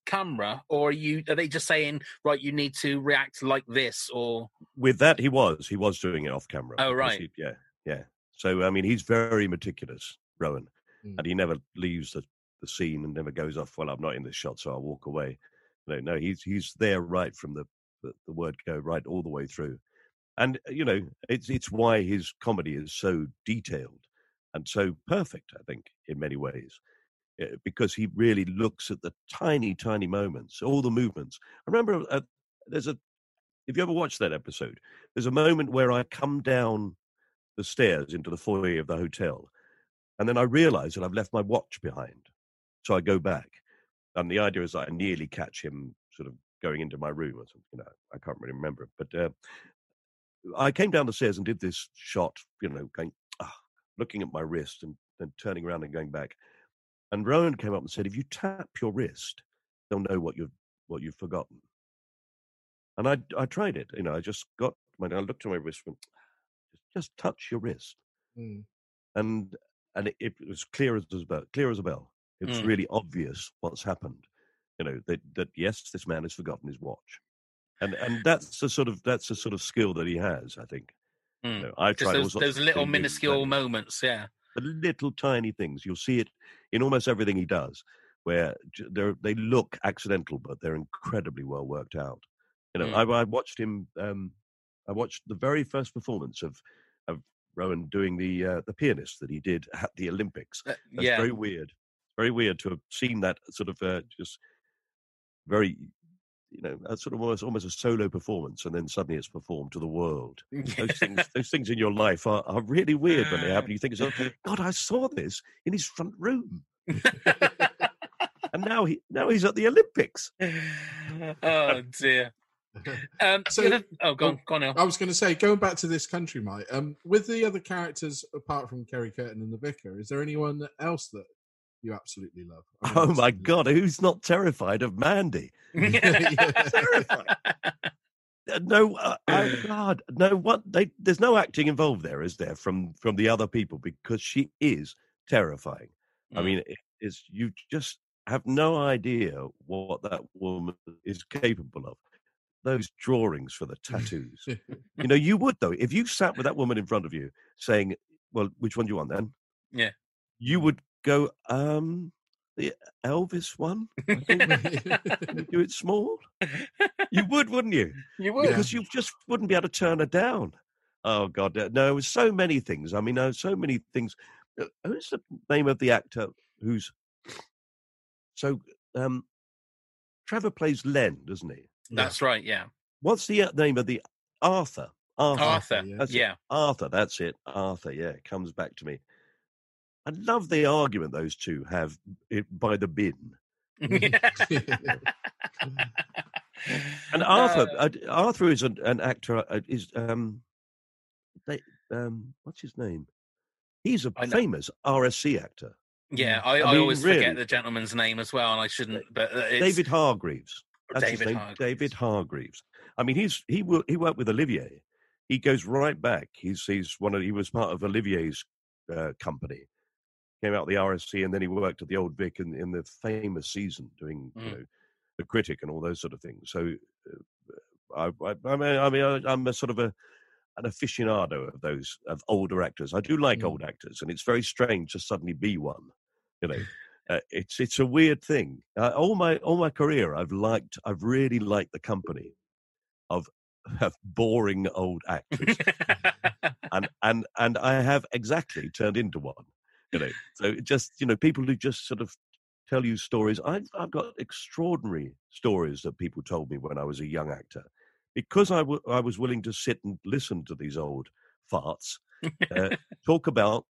camera, or are you are they just saying right? You need to react like this, or with that he was he was doing it off camera Oh, right. he- yeah yeah so i mean he's very meticulous rowan Mm. and he never leaves the, the scene and never goes off well i'm not in this shot so i'll walk away no no he's he's there right from the the, the word go right all the way through and uh, you know it's it's why his comedy is so detailed and so perfect i think in many ways uh, because he really looks at the tiny tiny moments all the movements i remember uh, there's a if you ever watched that episode there's a moment where i come down the stairs into the foyer of the hotel and then i realize that i've left my watch behind so i go back and the idea is that i nearly catch him sort of going into my room or something. You know, I can't really remember. But uh, I came down the stairs and did this shot. You know, going ah, looking at my wrist and then turning around and going back. And Rowan came up and said, "If you tap your wrist, they'll know what you've what you've forgotten." And I I tried it. You know, I just got my I looked at my wrist, went, just touch your wrist, Mm. and and it, it was clear as a bell. Clear as a bell. It was Mm. really obvious what's happened. You know that that yes, this man has forgotten his watch, and and that's the sort of that's the sort of skill that he has. I think. You Mm. know, I've Just tried all those, those little minuscule moments, yeah. the little tiny things. You'll see it in almost everything he does, where they're, they look accidental, but they're incredibly well worked out. You know, Mm. I, I watched him. Um, I watched the very first performance of of Rowan doing the uh, the pianist that he did at the Olympics. Uh, That's yeah. very weird. Very weird to have seen that sort of uh, just very, you know, a sort of almost, almost a solo performance, and then suddenly it's performed to the world. *laughs* Those things, those things in your life are, are really weird when they happen. You think, to God, I saw this in his front room, *laughs* and now he now he's at the Olympics. oh dear. Um, So- the other- oh, go on, go on, Neil. I was going to say, going back to this country, Mike. Um, with the other characters apart from Kerry Kurtan and the Vicar, is there anyone else that you absolutely love? I mean, Oh my absolutely God, who's not terrified of Mandy? *laughs* *laughs* terrified. Uh, No, uh, oh *laughs* God, no. What they there's no acting involved there, is there? From from the other people because she is terrifying. I Mm. mean, it is you just have no idea what that woman is capable of. Those drawings for the tattoos. you know, you would though if you sat with that woman in front of you saying, "Well, which one do you want then?" Yeah. you would go, "Um, the Elvis one. I think. *laughs* Do it small." You would, wouldn't you? You would. because you just wouldn't be able to turn her down. Oh God, uh, no! It was so many things. I mean, there so many things. Uh, Who's the name of the actor who's so? Um, Trevor plays Len, doesn't he? That's right, yeah. What's the uh, name of the Arthur? Arthur. Arthur, That's it. yeah. Arthur. That's it. Arthur. Yeah, comes back to me. I love the argument those two have it, by the bin. *laughs* And Arthur, Uh, Arthur is an, an actor. Uh, is um, they, um, what's his name? He's a famous RSC actor. yeah, I, I I, mean, always really. forget the gentleman's name as well, and I shouldn't. But uh, it's, David Hargreaves. That's David. Hargreaves. David Hargreaves. I mean, he's he he worked with Olivier. He goes right back. He's he's one of he was part of Olivier's uh, company. Came out of the RSC, and then he worked at the Old Vic in, in the famous season, doing you Mm. know the critic and all those sort of things. So, uh, I, I, I mean, I mean, I'm a sort of a an aficionado of those of older actors. I do like Mm. old actors, and it's very strange to suddenly be one. You know, *laughs* uh, it's it's a weird thing. Uh, all my all my career, I've liked, I've really liked the company of, of boring old actors, *laughs* and and and I have exactly turned into one. You know, so just you know, people who just sort of tell you stories. I've I've got extraordinary stories that people told me when I was a young actor, because I w- I was willing to sit and listen to these old farts uh, *laughs* talk about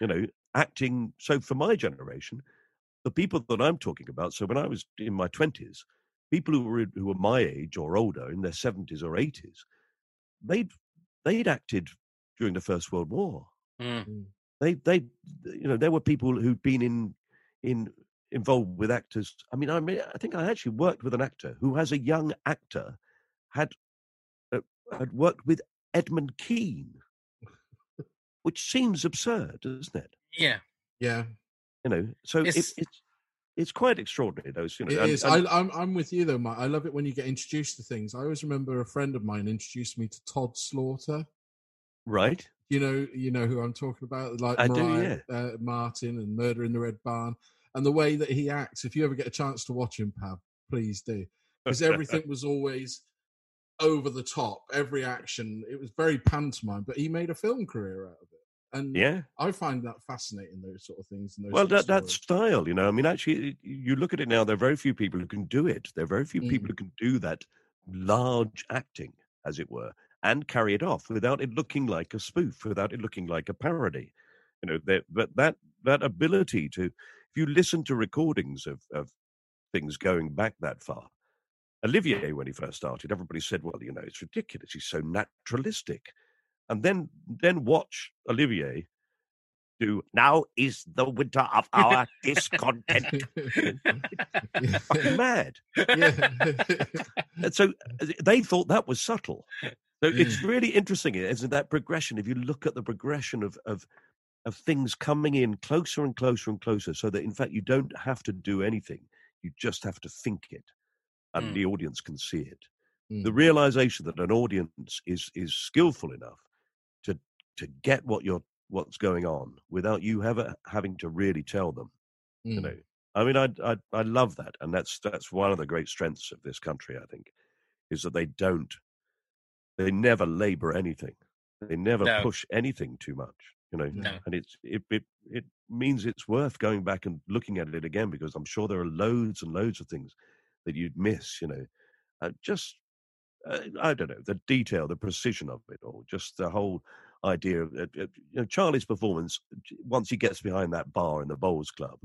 you know acting. So for my generation, the people that I'm talking about. So when I was in my twenties, people who were who were my age or older, in their seventies or eighties, they'd they'd acted during the First World War. Mm. They they you know there were people who'd been in in involved with actors. I mean, I mean, I think I actually worked with an actor who, as a young actor, had uh, had worked with Edmund Kean, which seems absurd, doesn't it? yeah. yeah, You know, so it, It's- it's it's quite extraordinary. Those, you know, it and- is. and- I, I'm I'm with you though, Mike. I love it when you get introduced to things. I always remember a friend of mine introduced me to Tod Slaughter. right? You know, you know who I'm talking about, like I do, Mariah uh, Marten and Murder in the Red Barn, and the way that he acts. If you ever get a chance to watch him, Pav, please do, because everything *laughs* was always over the top. Every action, it was very pantomime, but he made a film career out of it, and Yeah. I find that fascinating. Those sort of things. And those Well, that that style, you know. I mean, actually, you look at it now. There are very few people who can do it. There are very few people Mm. who can do that large acting, as it were, and carry it off without it looking like a spoof, without it looking like a parody. You know, that that that that ability to, if you listen to recordings of of things going back that far, Olivier, when he first started, everybody said, "Well, you know, it's ridiculous. He's so naturalistic." And then, then watch Olivier do. Now is the winter of our discontent. *laughs* *laughs* Fucking mad. *laughs* And so uh, they thought that was subtle. So it's really interesting, isn't that progression? If you look at the progression of of of things coming in closer and closer and closer, so that in fact you don't have to do anything, you just have to think it, and Mm. the audience can see it. Mm. The realization that an audience is is skillful enough to to get what you're what's going on without you ever having to really tell them. You Mm. know, I mean, I I I love that, and that's that's one of the great strengths of this country. I think is that they don't, they never labor anything, they never No. push anything too much. You know, No. and it's it, it it means it's worth going back and looking at it again because I'm sure there are loads and loads of things that you'd miss. You know, uh, just uh, I don't know the detail, the precision of it, or just the whole idea of uh, you know Charlie's performance once he gets behind that bar in the Bowls Club.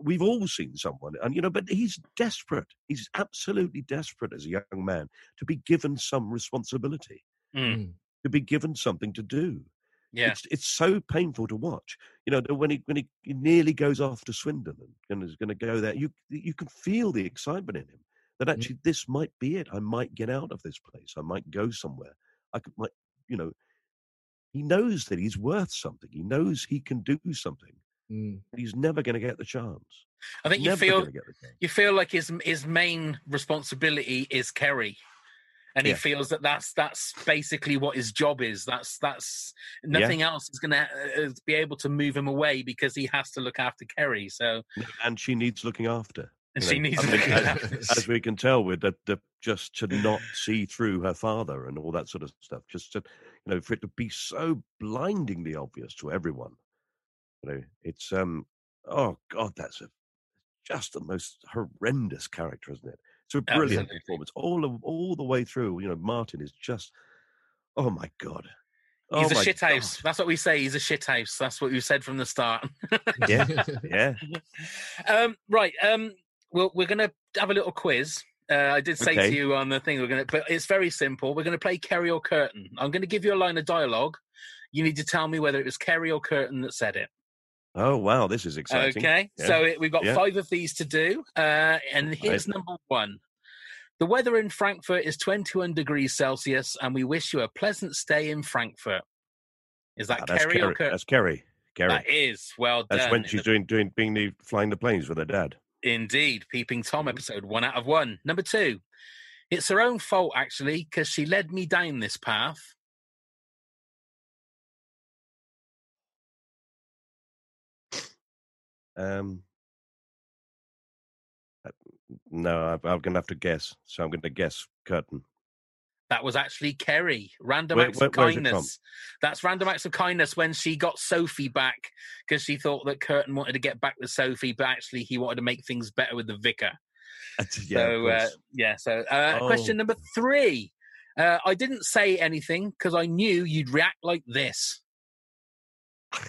We've all seen someone, and you know, but he's desperate. He's absolutely desperate as a young man to be given some responsibility, Mm. to be given something to do. Yeah. It's it's so painful to watch. You know, when he when he, he nearly goes off to Swindon and, and is going to go there, you you can feel the excitement in him that actually this might be it. I might get out of this place. I might go somewhere. I could, might, you know, he knows that he's worth something. He knows he can do something. Mm. He's never going to get the chance. I think you Never feel gonna get the chance. you feel like his his main responsibility is Kerry, and he feels that that's that's basically what his job is. That's that's nothing else is going to uh, be able to move him away because he has to look after Kerry. So and she needs looking after. and she know. needs I *laughs* to mean, look as, after. as we can tell with the, the just to not see through her father and all that sort of stuff just to you know for it to be so blindingly obvious to everyone you know it's um oh god that's a just the most horrendous character isn't it it's a brilliant Absolutely. performance all of, all the way through you know martin is just oh my god He's oh a my shit house. God. That's what we say. He's a shit house. That's what we said from the start. yeah *laughs* yeah um, right. Um, well, we're going to have a little quiz. Uh, I did say Okay. to you on the thing we're going to, but it's very simple. We're going to play Kerry or Kurtan. I'm going to give you a line of dialogue. You need to tell me whether it was Kerry or Kurtan that said it. Oh wow this is exciting Okay. Yeah. So it, we've got Yeah. five of these to do. Uh, and here's number one. The weather in Frankfurt is 21 degrees Celsius, and we wish you a pleasant stay in Frankfurt. Is that Ah, that's Kerry or Kerry. Kurtan? that's kerry kerry That is well done. that's when she's the- doing doing being the flying the planes with her dad Indeed, Peeping Tom Mm-hmm. episode one out of one. Number two, it's her own fault actually because she led me down this path. Um, uh, no, I, I'm going to have to guess. So I'm going to guess Kurtan. That was actually Kerry. Random Where- acts where- of where's it from? kindness. That's random acts of kindness when she got Sophie back because she thought that Kurtan wanted to get back with Sophie, but actually he wanted to make things better with the vicar. yeah, so uh, yeah. So uh, Oh. question number three. Uh, I didn't say anything because I knew you'd react like this. *laughs*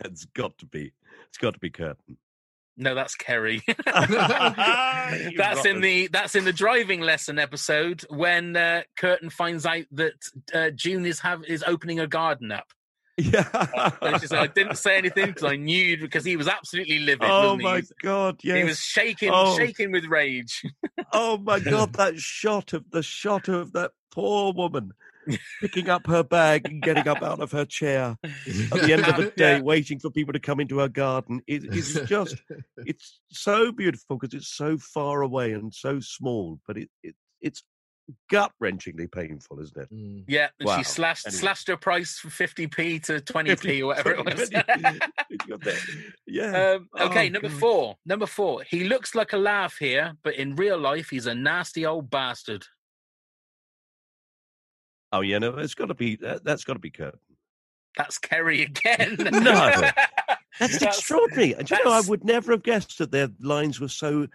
that's got to be. It's got to be Kurtan. No, that's Kerry. *laughs* *laughs* That's in the that's in the driving lesson episode when uh, Kurtan finds out that uh, June is have is opening a garden up. Yeah. Said, I didn't say anything because I knew because he was absolutely livid. oh wasn't he? my He god! Yes. He was shaking, Oh. shaking with rage. Oh my god! That shot of the shot of that poor woman picking up her bag and getting up out of her chair at the end of the *laughs* day, Yeah. waiting for people to come into her garden. It, it's just, *laughs* it's so beautiful because it's so far away and so small, but it, it it's gut wrenchingly painful, isn't it? Mm. Yeah, and Wow. she slashed Anyway. slashed her price from fifty p to twenty p or whatever it was. *laughs* yeah. Um, okay, Oh, number God. four. Number four. He looks like a laugh here, but in real life, he's a nasty old bastard. Oh yeah, no, it's got to be that, that's got to be Kurt. That's Kerry again. No. *laughs* That's, extraordinary. And you know, I would never have guessed that their lines were so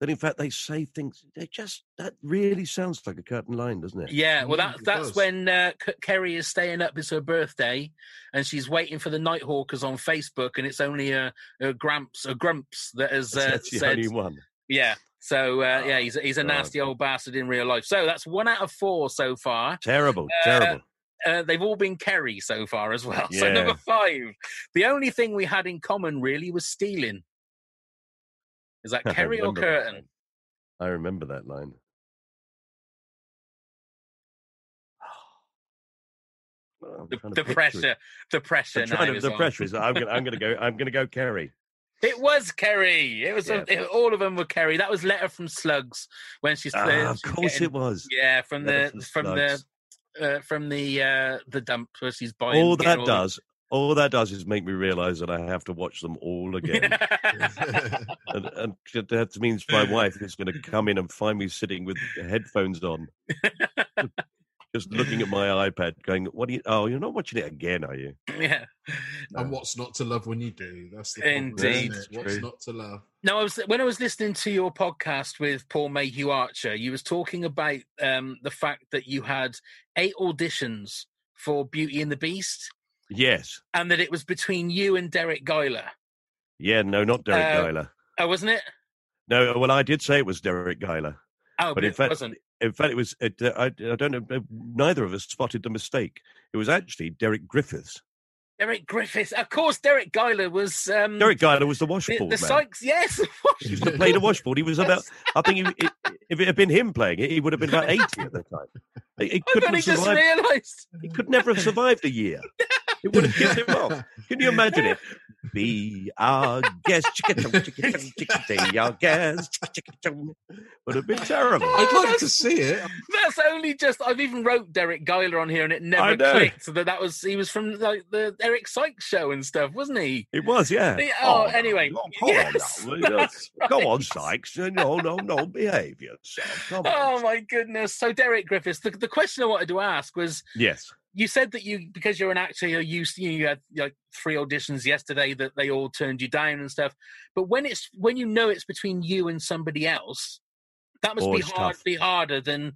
that in fact they say things. They just that really sounds like a Kurtan line, doesn't it? Yeah, well, that, that's when uh, Kerry is staying up. It's her birthday, and she's waiting for the Nighthawkers on Facebook, and it's only a, a Gramps, a Grumps that has uh, That's the said, only one. "Yeah, So uh, yeah, he's he's a nasty old bastard in real life. So that's one out of four so far. Terrible, Uh, terrible. Uh, they've all been Kerry so far as well. *laughs* So number five, the only thing we had in common really was stealing. Is that *laughs* Kerry or that Kurtan? I remember that line. *sighs* Oh, The, the pressure, the pressure. I'm trying to- the pressure is. I'm gonna. I'm gonna go. I'm gonna go. Kerry. It was Kerry. It was Yeah. it- all of them were Kerry. That was letter from Slugs when she's Ah, uh, of course getting- it was. Yeah, from Letter the from from the uh, from the uh, the dump where she's buying. All that all does. All that does is make me realise that I have to watch them all again. *laughs* *laughs* and, and that means my wife is going to come in and find me sitting with headphones on, *laughs* just looking at my *laughs* iPad, going, "What are you? Oh, you're not watching it again, are you?" yeah. And what's not to love when you do? That's the problem, isn't Indeed. it? What's True. not to love? No, I was when I was listening to your podcast with Paul Mayhew Archer. You was talking about um, the fact that you had eight auditions for Beauty and the Beast, Yes. and that it was between you and Derek Guyler. Yeah. No, not Derek Uh, Guyler. Oh, wasn't it? No. Well, I did say it was Derek Guyler. Oh, but in it fact, wasn't. In fact, it was. It, uh, I, I don't know. uh, Neither of us spotted the mistake. It was actually Derek Griffiths. Derek Griffiths. Of course, Derek Guyler was. Um, Derek Guyler was the the, washboard the man. Sykes. Yes. *laughs* He used to play the washboard. He was about. I think he, it, if it had been him playing it, he would have been about eighty at the time. He, he *laughs* couldn't have survived. realised. He could never have survived a year. *laughs* It would have killed him off. *laughs* Can you imagine it? Be our guest, chicka-chum, chicka-chum, *laughs* chicka-chum, our guest, would have been terrible. I'd like to see it. That's only just. I've even wrote Derek Guyler on here, and it never know. clicked that that was he was from like the Eric Sykes show and stuff, wasn't he? It was, yeah. The- oh, oh anyway, no, come yes, *laughs* on now. that's Come on. Sykes. No, no, no, behave yourself. Come oh, on. Oh my goodness! So Derek Griffiths, the, the question I wanted to ask was: Yes. You said that you because you're an actor, you're used. You, you had like three auditions yesterday that they all turned you down and stuff. But when it's when you know it's between you and somebody else, that must Oh, be hard, tough. be harder than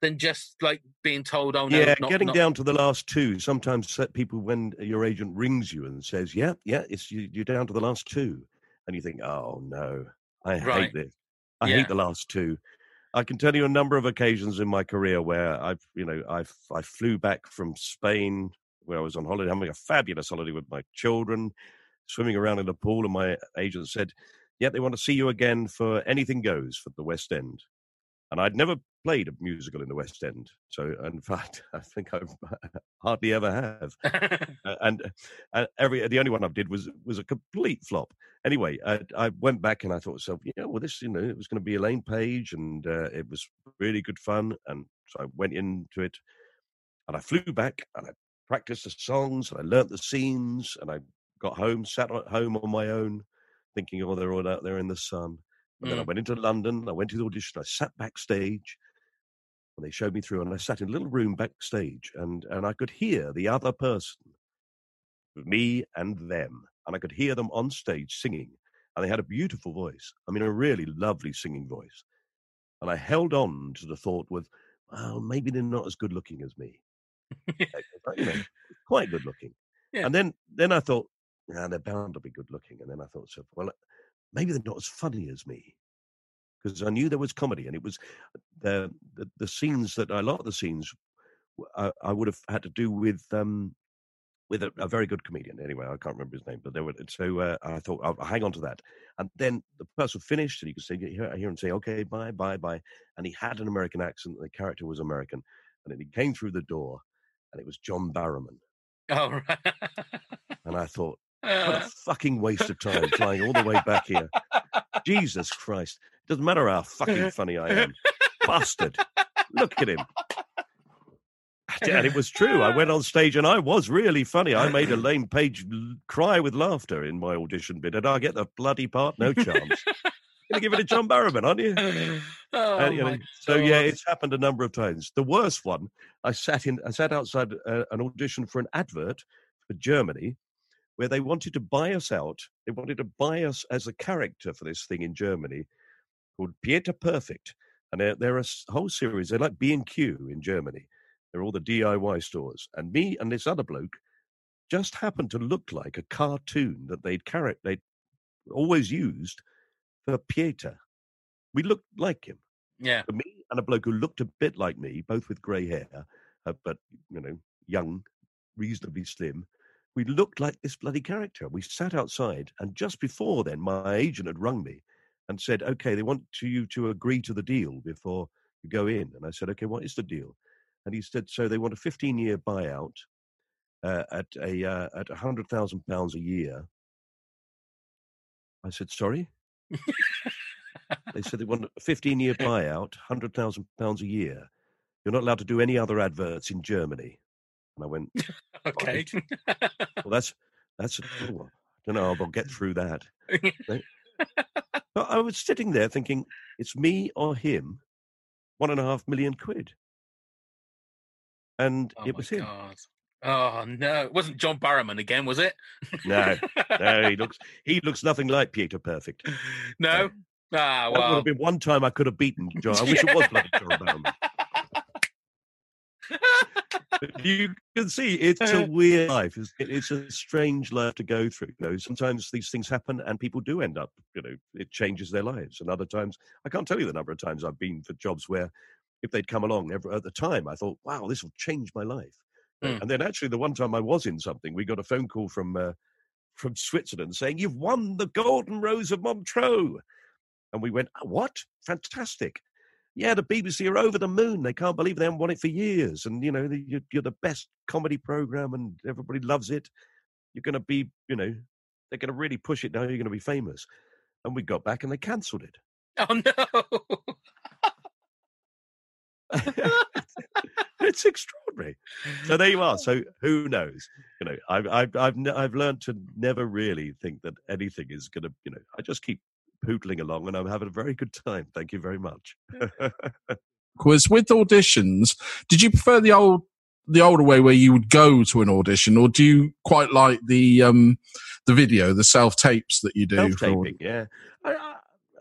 than just like being told, "Oh no, yeah, not, getting not- down to the last two. Sometimes people when your agent rings you and says, "Yeah, yeah, it's you, you're down to the last two. and you think, "Oh no, I Right. hate this. I Yeah. hate the last two. I can tell you a number of occasions in my career where I've, you know, I've, I flew back from Spain where I was on holiday, having a fabulous holiday with my children, swimming around in the pool, and my agent said, "Yeah, they want to see you again for Anything Goes for the West End." And I'd never played a musical in the West End, so in *laughs* fact, I think I *laughs* hardly ever have. *laughs* And uh, every the only one I did was was a complete flop. Anyway, I, I went back and I thought to myself, yeah, well, this you know it was going to be Elaine Paige, and uh, it was really good fun. And so I went into it, and I flew back and I practiced the songs and I learnt the scenes, and I got home, sat at home on my own, thinking, oh, they're all out there in the sun. And then I Mm. went into London. I went to the audition. I sat backstage. And they showed me through, and I sat in a little room backstage, and and I could hear the other person, me and them, and I could hear them on stage singing, and they had a beautiful voice. I mean, a really lovely singing voice. And I held on to the thought with, well, maybe they're not as good looking as me. *laughs* You know, quite good looking. Yeah. And then then I thought, nah, they're bound to be good looking. And then I thought, so well, maybe they're not as funny as me because I knew there was comedy, and it was the the, the scenes that a lot of the scenes I would have had to do with um with a, a very good comedian. Anyway, I can't remember his name, but there were so uh, I thought I'll, I'll hang on to that. And then the person finished, and you could say hear, hear him say, "Okay, bye, bye, bye," and he had an American accent. The character was American, and then he came through the door, and it was John Barrowman, oh, *laughs* right. and I thought. What a *laughs* fucking waste of time flying all the way back here. Jesus Christ. It doesn't matter how fucking *laughs* funny I am. Bastard. Look at him. And it was true. I went on stage and I was really funny. I made Elaine *laughs* Paige cry with laughter in my audition bit. and I get the bloody part, no chance. Gonna give it to John Barrowman, aren't you? oh, And, you know, so yeah, it's happened a number of times. The worst one, I sat in, I sat outside uh, an audition for an advert for Germany, where they wanted to buy us out. They wanted to buy us as a character for this thing in Germany called Pieter Perfect, and they're, they're a whole series. They're like B and Q in Germany. They're all the DIY stores, and me and this other bloke just happened to look like a cartoon that they'd carrot they'd always used for Pieter. We looked like him. Yeah. For me and a bloke who looked a bit like me, both with grey hair, uh, but you know, young, reasonably slim. We looked like this bloody character. We sat outside, and just before then, my agent had rung me and said, "Okay, they want to, you to agree to the deal before you go in." And I said, "Okay, what is the deal?" And he said, "So they want a 15-year buyout uh, at a uh, at a hundred thousand pounds a year." I said, "Sorry." they said they want a 15-year *laughs* buyout, hundred thousand pounds a year. You're not allowed to do any other adverts in Germany. And I went, *laughs* Okay. well, that's that's. Oh, I don't know I'll get *laughs* through that. But I was sitting there thinking, it's me or him, one and a half million quid, and oh it was him. God. Oh no, it wasn't John Barrowman again, was it? No, no, he looks *laughs* he looks nothing like Peter Perfect. no. Ah, well. That would have been one time I could have beaten John. I wish it was bloody John Barrowman. You can see it's a *laughs* weird life. It's, it's a strange life to go through. You know, sometimes these things happen and people do end up, you know, it changes their lives. And other times, I can't tell you the number of times I've been for jobs where if they'd come along ever, at the time, I thought, wow, this will change my life. Hmm. And then actually, the one time I was in something, we got a phone call from uh, from Switzerland saying, "You've won the Golden Rose of Montreux," and we went, "Oh, "What? Fantastic!" Yeah, the BBC are over the moon. They can't believe they haven't won it for years. And you know, you're, you're the best comedy program, and everybody loves it. You're going to be, you know, they're going to really push it now. You're going to be famous. And we got back, and they cancelled it. Oh no. *laughs* it's extraordinary. So there you are. So who knows? You know, I've I've I've I've learned to never really think that anything is going to. You know, I just keep pootling along, and I'm having a very good time. Thank you very much. Because *laughs* with auditions did you prefer the old the older way where you would go to an audition or do you quite like the um the video the self tapes that you do Self taping, yeah. I, I,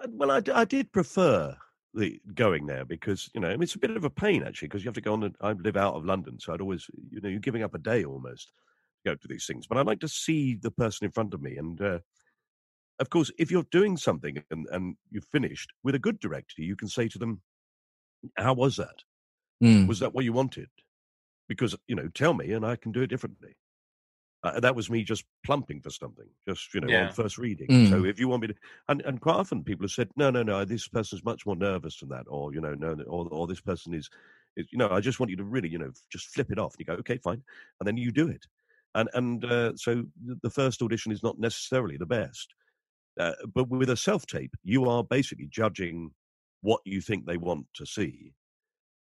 well, I, I did prefer the going there because you know it's a bit of a pain actually because you have to go on. And, I live out of London, so I'd always you know you're giving up a day almost to go to these things. But I like to see the person in front of me, and uh, of course, if you're doing something and, and you've finished with a good director, you can say to them, "How was that? Mm. Was that what you wanted?" Because you know, tell me, and I can do it differently. Uh, that was me just plumping for something, just you know, Yeah. on first reading. Mm. So if you want me to, and, and quite often people have said, no, no, no, this person's much more nervous than that, or you know, no, or or this person is, is, you know, I just want you to really, you know, just flip it off. And you go, okay, fine, and then you do it, and and uh, so the first audition is not necessarily the best, uh, but with a self tape, you are basically judging what you think they want to see.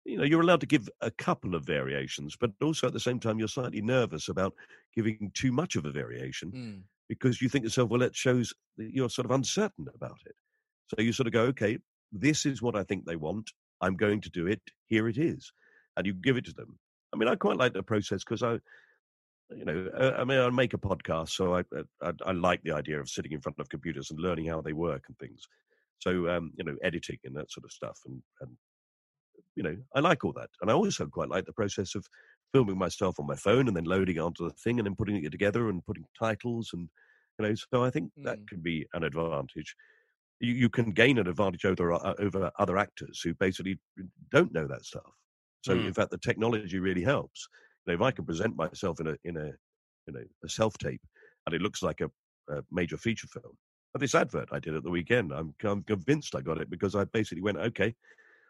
You know, you're allowed to give a couple of variations, but also at the same time, you're slightly nervous about giving too much of a variation Mm. because you think to yourself, well, it shows that you're sort of uncertain about it. So you sort of go, okay, this is what I think they want. I'm going to do it. Here it is. And you give it to them. I mean, I quite like the process because I, you know, uh, I mean, I make a podcast, so I, I I like the idea of sitting in front of computers and learning how they work and things. So um, you know, editing and that sort of stuff, and and you know, I like all that, and I also quite like the process of filming myself on my phone and then loading it onto the thing and then putting it together and putting titles and you know. So I think that Mm. can be an advantage. You you can gain an advantage over uh, over other actors who basically don't know that stuff. So Mm. in fact, the technology really helps. If I can present myself in a in a you know a self tape and it looks like a, a major feature film. But this advert I did at the weekend, I'm, I'm convinced I got it because I basically went, okay,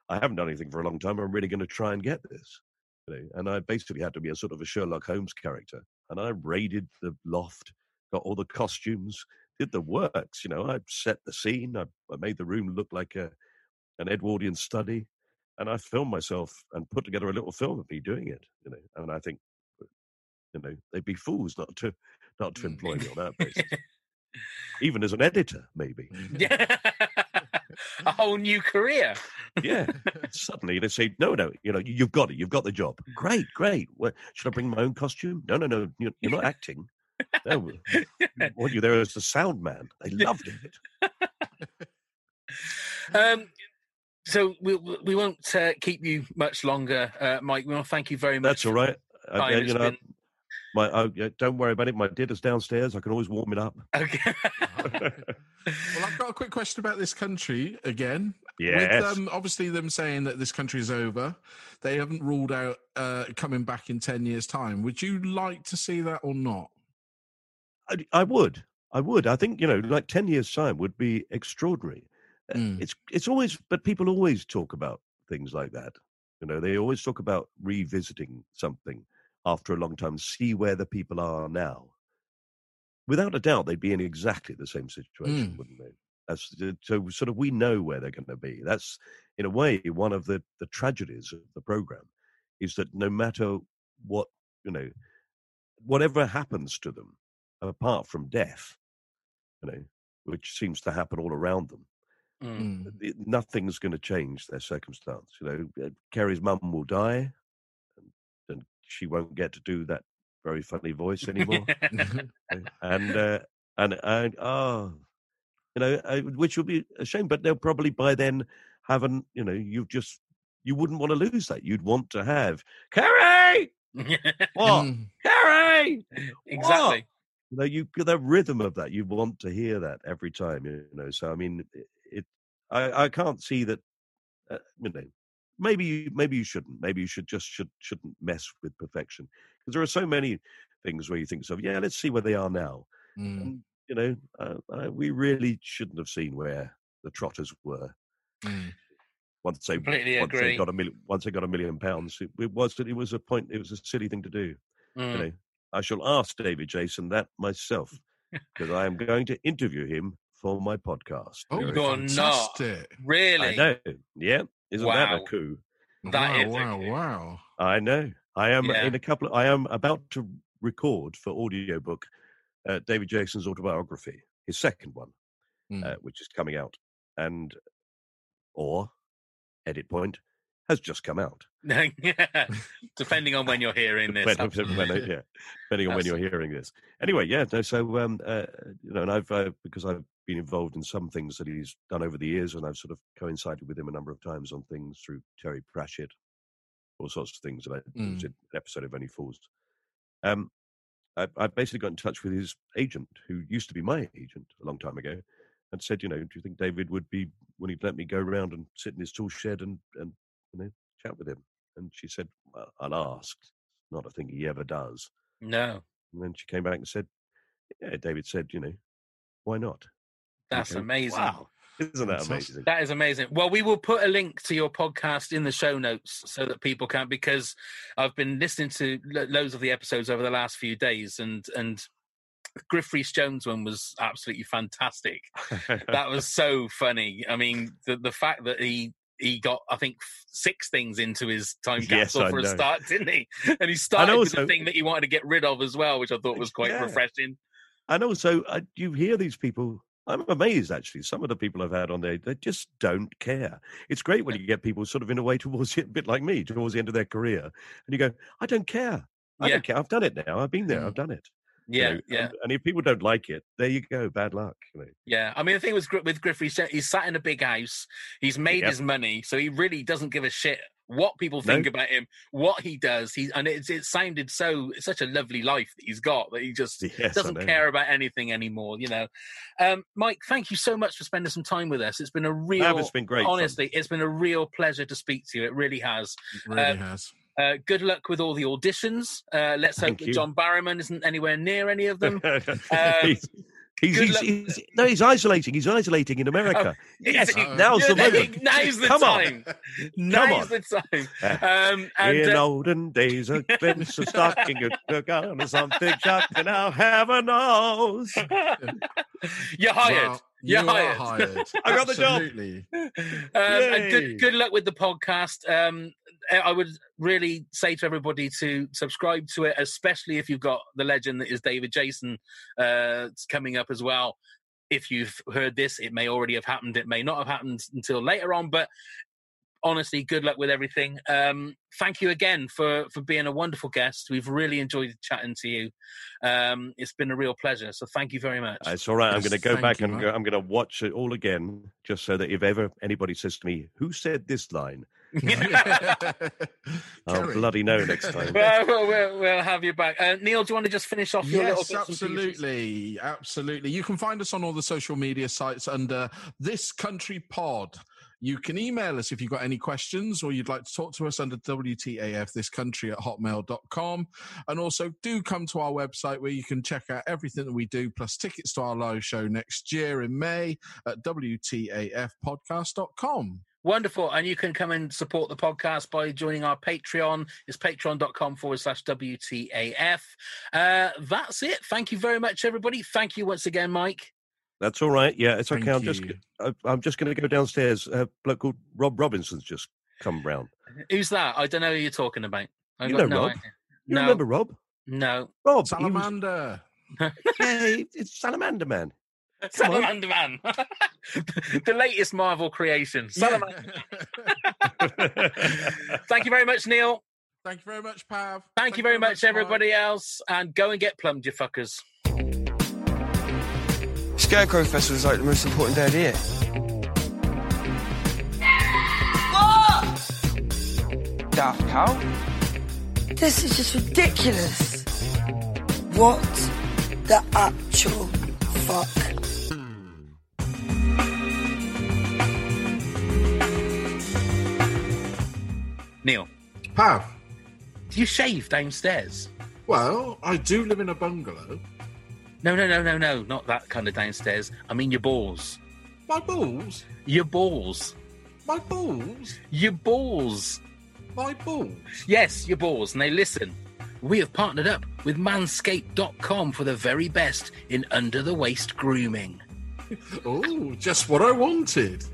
I haven't done anything for a long time. I'm really going to try and get this. You know, and I basically had to be a sort of a Sherlock Holmes character. And I raided the loft, got all the costumes, did the works. You know, I set the scene, I, I made the room look like a an Edwardian study, and I filmed myself and put together a little film of me doing it. You know, and I think, you know, they'd be fools not to not to Mm. employ me on that basis, *laughs* even as an editor, maybe. yeah. *laughs* a whole new career. Yeah. Suddenly they say, no, no, you know, you- you've got it, you've got the job. Great, great. Well, should I bring my own costume? No, no, no, you're, you're not acting. No, want you there as the sound man. They loved it. *laughs* Um, so we we we won't uh, keep you much longer, uh, Mike. We want to thank you very much. That's all right. Uh, yeah, you know, been- my oh, yeah, don't worry about it. My dinner's downstairs. I can always warm it up. Okay. *laughs* well i've got a quick question about this country again Yes. With um, obviously them saying that this country is over, they haven't ruled out uh, coming back in 10 years' time. Would you like to see that or not? I, I would. I would. I think you know, like ten years' time would be extraordinary. Mm. It's it's always, but people always talk about things like that. You know, they always talk about revisiting something after a long time, see where the people are now. Without a doubt, they'd be in exactly the same situation, Mm. wouldn't they? That's so sort of we know where they're going to be. That's in a way one of the the tragedies of the program is that no matter what you know, whatever happens to them, apart from death, you know, which seems to happen all around them. Mm. Nothing's going to change their circumstance. You know, Uh, Kerry's mum will die, and, and she won't get to do that very funny voice anymore. *laughs* and uh, and and oh, you know, uh, which will be a shame. But they'll probably by then have an, you know, you just you wouldn't want to lose that. You'd want to have Kerry. What, Mm. Kerry? exactly. you know you the rhythm of that you want to hear that every time you know so i mean i i can't see that uh, you know maybe you maybe you shouldn't maybe you should just should shouldn't mess with perfection because there are so many things where you think so yeah let's see where they are now Mm. and you know uh, uh, we really shouldn't have seen where the trotters were Mm. once they Completely once agree. they got a million once they got a million pounds it, it was it was a point it was a silly thing to do Mm. you know, I shall ask David Jason that myself because I am going to interview him for my podcast. Oh, You're not. fantastic. Really? I know. Yeah, isn't that a coup? That wow, is a wow, coup. wow. I know. I am Yeah. in a couple. Of, I am about to record for audiobook uh, David Jason's autobiography, his second one, Mm. uh, which is coming out, and or edit point has just come out. *laughs* yeah. Depending on when you're hearing this. *laughs* When- absolutely. when- yeah, depending on when you're hearing this. Anyway, yeah. No, so um, uh, you know, and I've uh, because I've been involved in some things that he's done over the years, and I've sort of coincided with him a number of times on things through Terry Pratchett, all sorts of things that I Mm. did an episode of Only Fools. Um, I, I basically got in touch with his agent, who used to be my agent a long time ago, and said, you know, do you think David would be willing to let me go around and sit in his tool shed and and you know chat with him? And she said, well, I'll ask. Not a thing he ever does. No, And then she came back and said, yeah, David said, you know, why not? And you that's amazing. Wow, isn't that Fantastic. amazing? That is amazing. Well, we will put a link to your podcast in the show notes so that people can, because I've been listening to lo- loads of the episodes over the last few days, and and Griff Rhys Jones one was absolutely fantastic. *laughs* That was so funny. I mean, the the fact that he he got I think six things into his time capsule I for a start, didn't he? And he started with the thing that he wanted to get rid of as well, which I thought was quite Yeah. refreshing. and also, uh, you hear these people. I'm amazed, actually. Some of the people I've had on there, they just don't care. It's great when you get people sort of in a way *laughs* towards a bit like me, towards the end of their career, and you go, "I don't care. I Yeah. don't care. I've done it now. I've been there. Mm. I've done it." You Yeah, know, yeah. And, and if people don't like it, there you go. Bad luck. You know. Yeah, I mean the thing was Gri- with Griffey, he's, sat in a big house. He's made Yep. his money, so he really doesn't give a shit what people think No. about him, what he does. He and it, it sounded so it's such a lovely life that he's got that he just Yes, doesn't care about anything anymore. You know, um, Mike, thank you so much for spending some time with us. It's been a real, Ah, it's been great fun. honestly, it's been a real pleasure to speak to you. It really has. It really Uh, has. Uh, good luck with all the auditions. Uh, let's hope Thank that you. John Barrowman isn't anywhere near any of them. *laughs* Um, he's, he's, he's, he's- no, he's isolating. He's isolating in America. yes, Is now's the Yeah, moment. Now's the Come on. time. Now's the time. Um, and, in uh, olden days, a fence of stocking took *laughs* on something shocking. Now heaven knows. You're hired. Well, You're you are hired. hired. *laughs* I got the job. Absolutely. um, and Yay. good, good luck with the podcast. Um, I- I would really say to everybody to subscribe to it, especially if you've got the legend that is David Jason uh, coming up as well. If you've heard this, it may already have happened. It may not have happened until later on, but honestly, good luck with everything. Um, thank you again for for being a wonderful guest. We've really enjoyed chatting to you. Um, it's been a real pleasure. So thank you very much. It's all right. I'm going to go thank back you, and go, I'm going to watch it all again, just so that if ever anybody says to me, "Who said this line?" *laughs* I'll bloody no! next *laughs* time. well, we'll, we'll, we'll have you back. Uh, Neil, do you want to just finish off your little Yes, bits and pieces? absolutely, absolutely. You can find us on all the social media sites under This Country Pod. You can email us if you've got any questions or you'd like to talk to us under WTAF this country at hotmail.com. And also do come to our website where you can check out everything that we do, plus tickets to our live show next year in May at WTAFpodcast.com. Wonderful. And you can come and support the podcast by joining our Patreon. It's patreon.com forward slash WTAF. Uh, that's it. Thank you very much, everybody. Thank you once again, Mike. That's all right. Yeah, it's okay. Thank I'm just you. I- I'm just going to go downstairs. A bloke called Rob Robinson's just come round. Who's that? I don't know who you're talking about. I've You got know no Rob. idea. You No. remember Rob? No. Rob, he was- Salamander. *laughs* yeah, it's Salamander Man. *laughs* Come. Salamander Man. *laughs* the latest Marvel creation. Salamander. *laughs* Thank you very much, Neil. Thank you very much, Pav. Thank, you very much, Mike. everybody else. And go and get plumbed, you fuckers. Scarecrow Festival is like the most important day of the year. Daft Cow? This is just ridiculous. What the actual fuck? Neil, Pav. do you shave downstairs? Well, I do live in a bungalow. No, no, no, no, no. Not that kind of downstairs. I mean your balls. My balls. Your balls. My balls. Your balls. My balls. Yes, your balls. Now listen, we have partnered up with manscaped.com for the very best in under the waist grooming. *laughs* Oh, just what I wanted.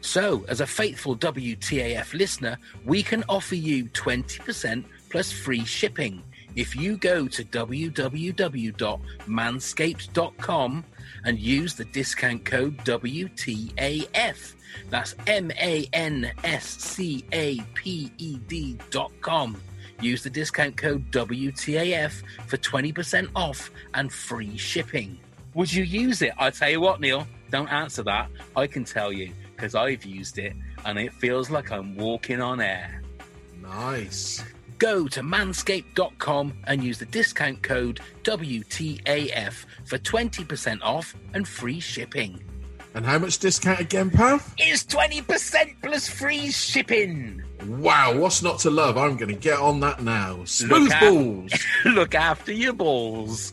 So, as a faithful WTAF listener, we can offer you 20% plus free shipping if you go to www.manscaped.com and use the discount code WTAF. That's M A N S C A P E D dot com. Use the discount code WTAF for 20% off and free shipping. Would you use it? I tell you what, Neil, don't answer that. I can tell you because I've used it and it feels like I'm walking on air. Nice. Go to manscaped.com and use the discount code WTAF for 20% off and free shipping. And how much discount again, Pav? It's 20% plus free shipping. Wow, what's not to love? I'm going to get on that now. Smooth Look out. balls. *laughs* Look after your balls.